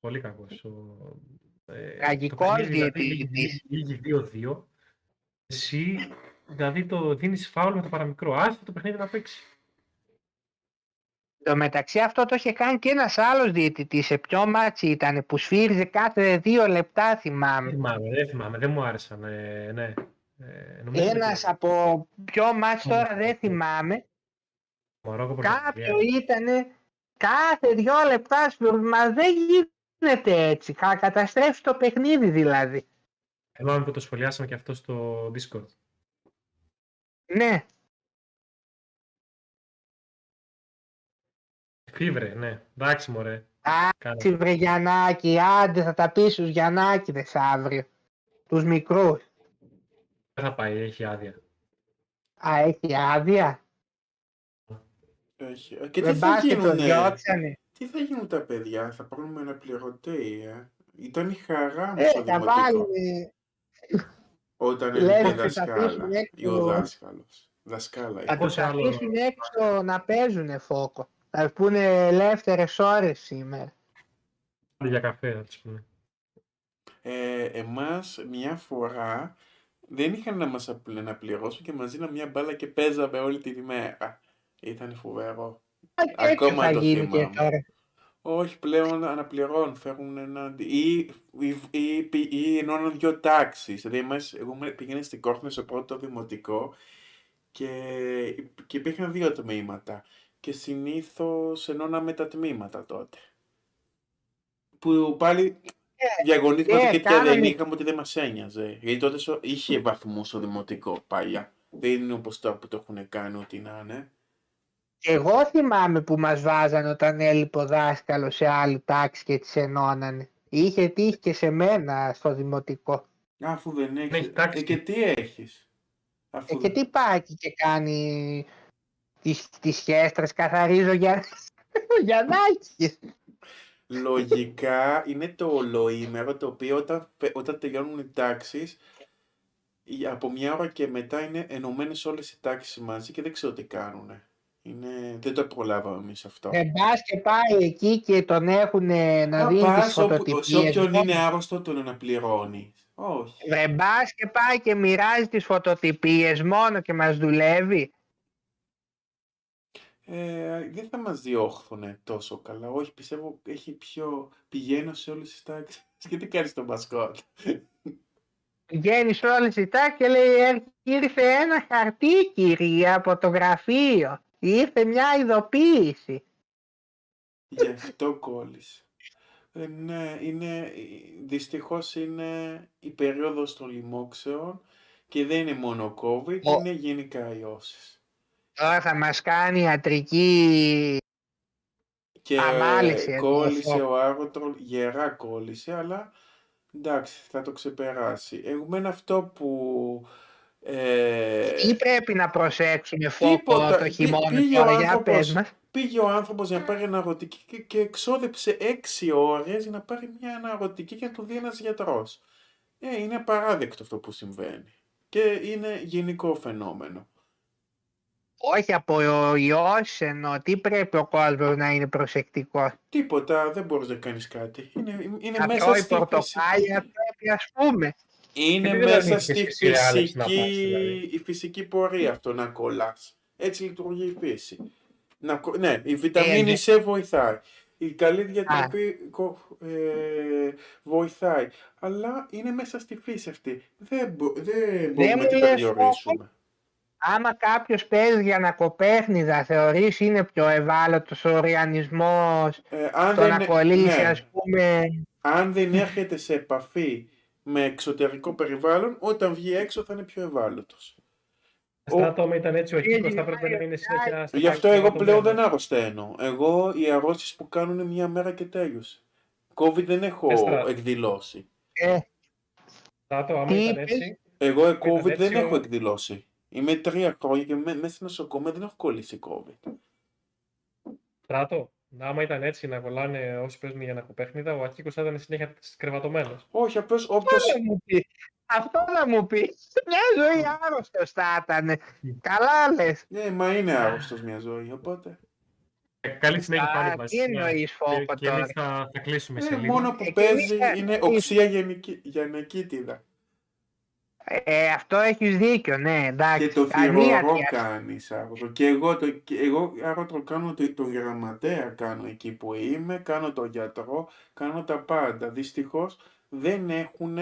Πολύ κακός. Ε, Τραγικός το παιχνίδι, δηλαδή, διαιτητής. Λύγει 2-2. Εσύ δηλαδή το δίνεις φάουλ με το παραμικρό. Άσε το παιχνίδι να παίξει. Το μεταξύ αυτό το είχε κάνει και ένας άλλος διαιτητής, σε ποιο ματς ήταν, που σφύριζε κάθε δύο λεπτά Δεν θυμάμαι. θυμάμαι, δεν θυμάμαι, δεν μου άρεσαν. Ε, ναι. Ε, νομίζω Ένας ότι από ποιο ματς τώρα δεν Μαρόκο. θυμάμαι, το Μαρόκο Πορτογαλία. κάποιο ήτανε κάθε δύο λεπτά σφυρίζε, μα δεν γίνεται έτσι, θα καταστρέψει το παιχνίδι δηλαδή. Θυμάμαι που το σχολιάσαμε και αυτό στο Discord. Ναι, Φίβρε, ναι. Εντάξει, μωρέ. Κάνε. εντάξει βρε Γιαννάκη, άντε θα τα πεις στους Γιαννάκηδες αύριο, τους μικρούς. Δεν θα πάει, έχει άδεια. Α, έχει άδεια, Έχει. Ε, Και τι δεν θα πας και το γίνουνε, διώξανε. Τι θα γίνουν τα παιδιά, θα πάρουμε ένα πληρωτή, ε; Ήταν η χαρά μου Ε, στο θα δημοτικό. βάλουν, Όταν Λένε έλεγε ότι θα δασκάλα. αφήσουν έξω- Ή ο δάσκαλος. Δασκάλα θα ήταν. τους Πόσο άλλο- αφήσουν έξω να παίζουνε φόκο. Θα πούνε ελεύθερες ώρες σήμερα. Άντε για καφέ, θα τους πούμε. Ε, εμάς μια φορά δεν είχαν να μας απλ- να πληρώσουν και μας δίναν μια μπάλα και παίζαμε όλη την ημέρα. Ήταν φοβερό. Α, και έτσι Ακόμα θα το γίνει και θυμάμαι. τώρα. Όχι, πλέον αναπληρώνουν, φέρουν ένα... ή, ή, ή, ή, ή ενώνουν δύο τάξεις. Δηλαδή, εμάς, εγώ με- πήγαινα στην Κόρθνα στο πρώτο δημοτικό και, και υπήρχαν δύο τμήματα. Και συνήθως ενώναμε τα τμήματα τότε. Που πάλι διαγωνίζουμε ε, και δεν κάνανε- είχαμε ότι δεν μας ένοιαζε. Γιατί τότε στο- είχε βαθμούς στο δημοτικό παλιά. Δεν είναι όπως τώρα που το έχουν κάνει ό,τι να είναι. Και εγώ θυμάμαι που μας βάζανε όταν έλειπε ο δάσκαλος σε άλλη τάξη και τις ενώνανε. Είχε τύχει και σε μένα στο δημοτικό. Αφού δεν έχεις. έχει τάξη. Ε, και τι έχεις; Ε, Αφού και τι πάει εκεί και κάνει τις, τις χέστρες, καθαρίζω για... *laughs* Γιαννάκη. Λογικά είναι το ολοήμερο το οποίο όταν, φε- όταν τελειώνουν οι τάξεις η- από μια ώρα και μετά είναι ενωμένες όλες οι τάξεις μαζί και δεν ξέρω τι κάνουνε. Είναι... Δεν το προλάβαμε εμείς αυτό. Ε, μπας και πάει εκεί και τον έχουν να Α, δίνει πας τις όπου- φωτοτυπίες. σε όποιον είναι άρρωστο τον να πληρώνει. Όχι. Βρε μπας και πάει και μοιράζει τις φωτοτυπίες μόνο και μας δουλεύει. Ε, δεν θα μας διώχθουνε τόσο καλά. Όχι, πιστεύω έχει πιο... Πηγαίνω σε όλες τις τάξεις. *laughs* Και τι κάνεις τον μασκότ. Βγαίνει σε όλες τις τάξεις και λέει «Ε, ήρθε ένα χαρτί κυρία από το γραφείο. Ήρθε μια ειδοποίηση. Γι' αυτό κόλλησε. Ε, ναι, είναι, δυστυχώς είναι η περίοδος των λοιμόξεων και δεν είναι μόνο COVID, Ο- είναι γενικά ιώσεις. Τώρα θα μας κάνει ιατρική Και Ανάλυση, εδώ, κόλλησε αυτό. ο Άρωτρολ, γερά κόλλησε, αλλά εντάξει, θα το ξεπεράσει. Εμένα αυτό που... Ε, Τι πρέπει να προσέξουμε φόκο Τίποτα. το Πή- χειμώνα πήγε ο τώρα, για άνθρωπος. πες μας. πήγε ο άνθρωπος για να πάρει αναρωτική και, και εξόδεψε έξι ώρες για να πάρει μια αναρωτική και να του δει ένας γιατρός. Ε, είναι απαράδεκτο αυτό που συμβαίνει. Και είναι γενικό φαινόμενο. Όχι από ιός εννοώ, τι πρέπει ο κόσμος να είναι προσεκτικός. Τίποτα, δεν μπορείς να κάνεις κάτι. Είναι, είναι Να μέσα τρώει στη πορτοκάλια φυσική... πρέπει ας πούμε. Είναι Γιατί δεν μέσα παίρνεις στη εσύ σειράλες να φυσική, πας, δηλαδή. η φυσική πορεία αυτό να κολλάς. Έτσι λειτουργεί η φύση. Να, κο- ναι, η βιταμίνη ναι. C βοηθάει. Η καλή διατροφή κο- ε, βοηθάει. Αλλά είναι μέσα στη φύση αυτή. Δεν, μπο- δεν μπορούμε να μου την λες, περιορίσουμε. Άμα κάποιος παίζει για ανακοπέχνιδα, θεωρείς είναι πιο ευάλωτος ο οργανισμός Ε, αν, το να δεν, κολλήσει ναι, ας πούμε. αν δεν έρχεται σε επαφή με εξωτερικό περιβάλλον, όταν βγει έξω θα είναι πιο ευάλωτος. Στράτο, άμα ήταν έτσι ο Πήγε Κίκος θα γυρνάει πρέπει να ο είναι συνέχεια στα Γι' αυτό εγώ πλέον δεν κρατομένα. αρρωσταίνω. Εγώ οι αρρώστιες που κάνουν μια μέρα και τέλειωσε. COVID δεν έχω Έστρα. εκδηλώσει. Ε, Στράτο, άμα Τι ήταν είπες; έτσι, Εγώ ε, Ήταν COVID δεν έτσι έχω ο- εκδηλώσει. Είμαι τρία χρόνια και με- μέσα στο νοσοκομείο δεν έχω κολλήσει COVID. Στράτο, άμα ήταν έτσι να κολλάνε όσοι παίζουν για ανακοπέχνιδα, ο Ακίκος θα ήταν συνέχεια κρεβατωμένος. Όχι, απλώς αυτό όποιος... να μου πεις. Αυτό να μου πεις. Μια ζωή άρρωστος θα ήταν. Καλά λες. Ναι, μα είναι άρρωστος μια ζωή, οπότε... Ε, Καλή συνέχεια Α, πάλι μας. τι εννοείς, Φόκο, Και, και εμείς τώρα; θα, θα κλείσουμε σε Ε, λίγο. μόνο που Ε, και παίζει εμείς- είναι εμείς- οξία γενική, γενικήτιδα. Ε, αυτό έχεις δίκιο, ναι, εντάξει. Και το Ανίατη θηρορό αυτή. κάνεις άρρωστο. Και εγώ, το, και εγώ άρρωστο κάνω το, τον γραμματέα κάνω εκεί που είμαι, κάνω τον γιατρό, κάνω τα πάντα. Δυστυχώς δεν έχουν...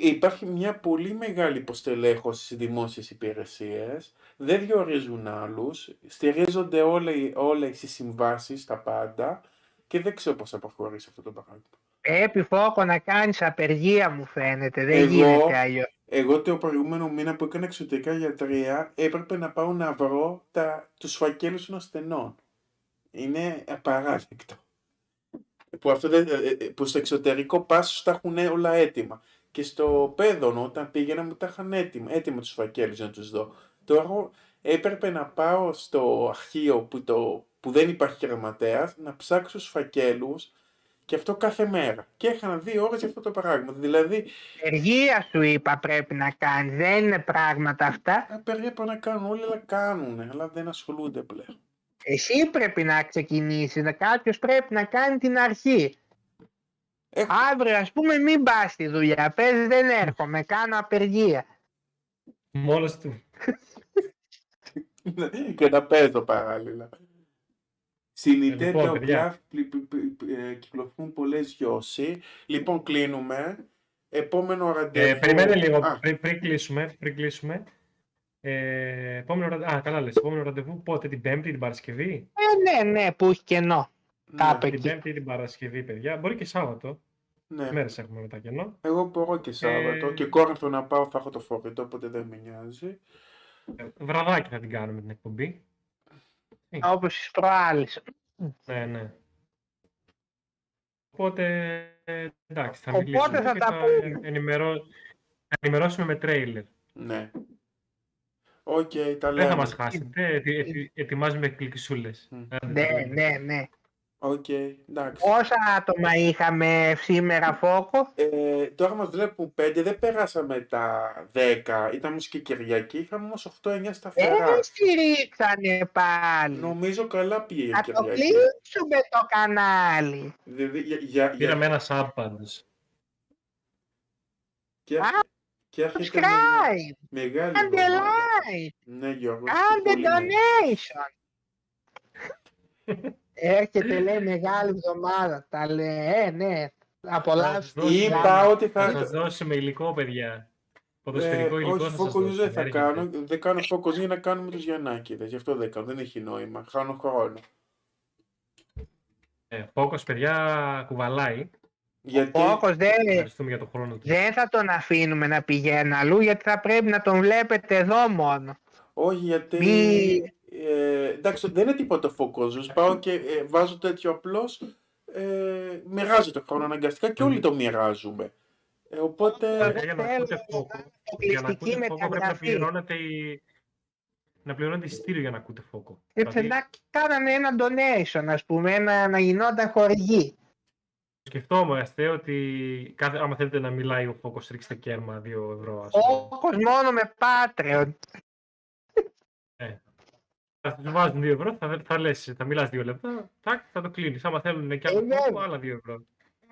υπάρχει μια πολύ μεγάλη υποστελέχωση στις δημόσιες υπηρεσίες, δεν διορίζουν άλλους, στηρίζονται όλα, οι- όλες οι συμβάσεις, τα πάντα και δεν ξέρω πώς θα προχωρήσει αυτό το πράγμα. Πρέπει φόκο να κάνεις απεργία μου φαίνεται, δεν Εγώ- γίνεται αλλιώς. Εγώ το προηγούμενο μήνα που έκανα εξωτερικά γιατρία έπρεπε να πάω να βρω τα, τους φακέλους των ασθενών. Είναι απαράδεκτο. Που, αυτό δεν, ε, ε, που στο εξωτερικό πάσους τα έχουν όλα έτοιμα. Και στο Πέδωνο όταν πήγαινα μου τα είχαν έτοιμα, έτοιμα τους φακέλους για να τους δω. Τώρα έπρεπε να πάω στο αρχείο που, το, που δεν υπάρχει γραμματέας, να ψάξω τους φακέλους και αυτό κάθε μέρα. Και έχανα δύο ώρες για αυτό το πράγμα. Δηλαδή Απεργία σου είπα πρέπει να κάνεις, δεν είναι πράγματα αυτά. Απεργία πρέπει να κάνουν όλοι, αλλά κάνουν, αλλά δεν ασχολούνται πλέον. Εσύ πρέπει να ξεκινήσεις, να κάποιος πρέπει να κάνει την αρχή. Έχω... Αύριο ας πούμε μην πας στη δουλειά, πες δεν έρχομαι, κάνω απεργία. Μόνος του. *laughs* και να παίζω παράλληλα. Στην λοιπόν, Nintendo παιδιά. Graph πλη- πλη- πλη- ε, κυκλοφορούν πολλές γιώσει. Λοιπόν, κλείνουμε. Επόμενο ραντεβού. Ε, περιμένε λίγο Α, πριν, πριν κλείσουμε. Πριν κλείσουμε. Ε, επόμενο, ραντε- α, καλά λες. Επόμενο ραντεβού πότε, την Πέμπτη, την Παρασκευή; Ε, ναι, ναι, που έχει κενό. ναι, κάπου Την εκεί. Πέμπτη ή την Παρασκευή, παιδιά. Μπορεί και Σάββατο. ναι. Μέρες έχουμε μετά κενό; Εγώ μπορώ και Σάββατο. Ε, Και Κόρινθο να πάω, θα έχω το φορητό, οπότε δεν με νοιάζει. Ε, Βραδάκι θα την κάνουμε την εκπομπή. Όπως τις προάλλες. Ναι, ναι. Οπότε, ε, εντάξει, θα Οπότε μιλήσουμε θα και τα θα πούμε. ενημερώ... θα ενημερώσουμε με τρέιλερ. Ναι. Οκ, τα Δεν λέμε. θα μας χάσετε. Ετι- ετι- ετοιμάζουμε εκπληξισούλες. Μμ. Άντε, Ναι, τα λέμε. ναι, ναι. Οκ, εντάξει. Πόσα άτομα είχαμε σήμερα φόκο. Ε, τώρα μας βλέπουν 5, δεν περάσαμε τα 10, ήταν όμως και Κυριακή, είχαμε όμως 8-9 σταθερά. Δεν στηρίξανε πάλι. Νομίζω καλά πήγε η Να το Κυριακή. κλείσουμε το κανάλι. Δηλαδή, για, για, για, Πήραμε ένα sub πάντως. και, Α, και έρχεται με, Subscribe, μεγάλη κάντε εβδομάδα. like, Ναι, Γιώργο. κάντε πολύ ναι. donation. Έρχεται λέει μεγάλη εβδομάδα. Τα λέει, ε, ναι. Απολαύστε. δώσουμε- Είπα ότι Θα θα... σας δώσουμε υλικό, παιδιά. Ποδοσφαιρικό Ε, υλικό όχι, θα σας focus news δώσουμε. δεν θα έρχεται. κάνω. Δεν κάνω focus για να κάνουμε τους Γιαννάκηδες. Γι' αυτό δεν κάνω. Δεν έχει νόημα. Χάνω χρόνο. Ε, Focus, παιδιά, κουβαλάει. Γιατί Ο Φόκος δεν, Ευχαριστούμε για τον χρόνο του. δεν θα τον αφήνουμε να πηγαίνει αλλού γιατί θα πρέπει να τον βλέπετε εδώ μόνο. όχι γιατί. Μη- Ε, εντάξει, δεν είναι τίποτα φωκόζος. Πάω και ε, βάζω τέτοιο απλώς. Ε, μοιράζω το χρόνο αναγκαστικά και όλοι το μοιράζουμε. Ε, οπότε. Παιδιά, για να θέλω ακούτε να Focus, κάνω για να αποκλειστική ακούτε Focus πρέπει να μεταγραφή. πληρώνετε η... να πληρώνετε εισιτήριο για να ακούτε Focus. Ε, Δηλαδή, να κάνανε ένα donation, ας πούμε, ένα, να γινόταν χορηγή. σκεφτόμαστε ότι κάθε, άμα θέλετε να μιλάει ο Focus, ρίξτε κέρμα 2 ευρώ. Ας πούμε. Όκος μόνο με Patreon. Θα σου βάζουν 2 ευρώ, θα, θα, λες, θα μιλάς 2 λεπτά, τάκ, θα το κλείνεις. Άμα θέλουν και άλλο Ε, ναι. Focus, άλλα 2 ευρώ.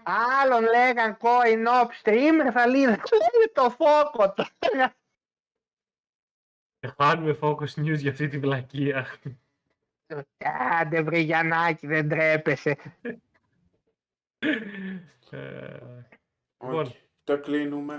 Άλλον λέγαν coin op streamer, θα λύνε *laughs* το φόκο τώρα. Και χάνουμε Focus News για αυτή τη βλακεία. Άντε βρε Γιαννάκη, δεν τρέπεσαι. Ε, Οκ, Λοιπόν. το κλείνουμε.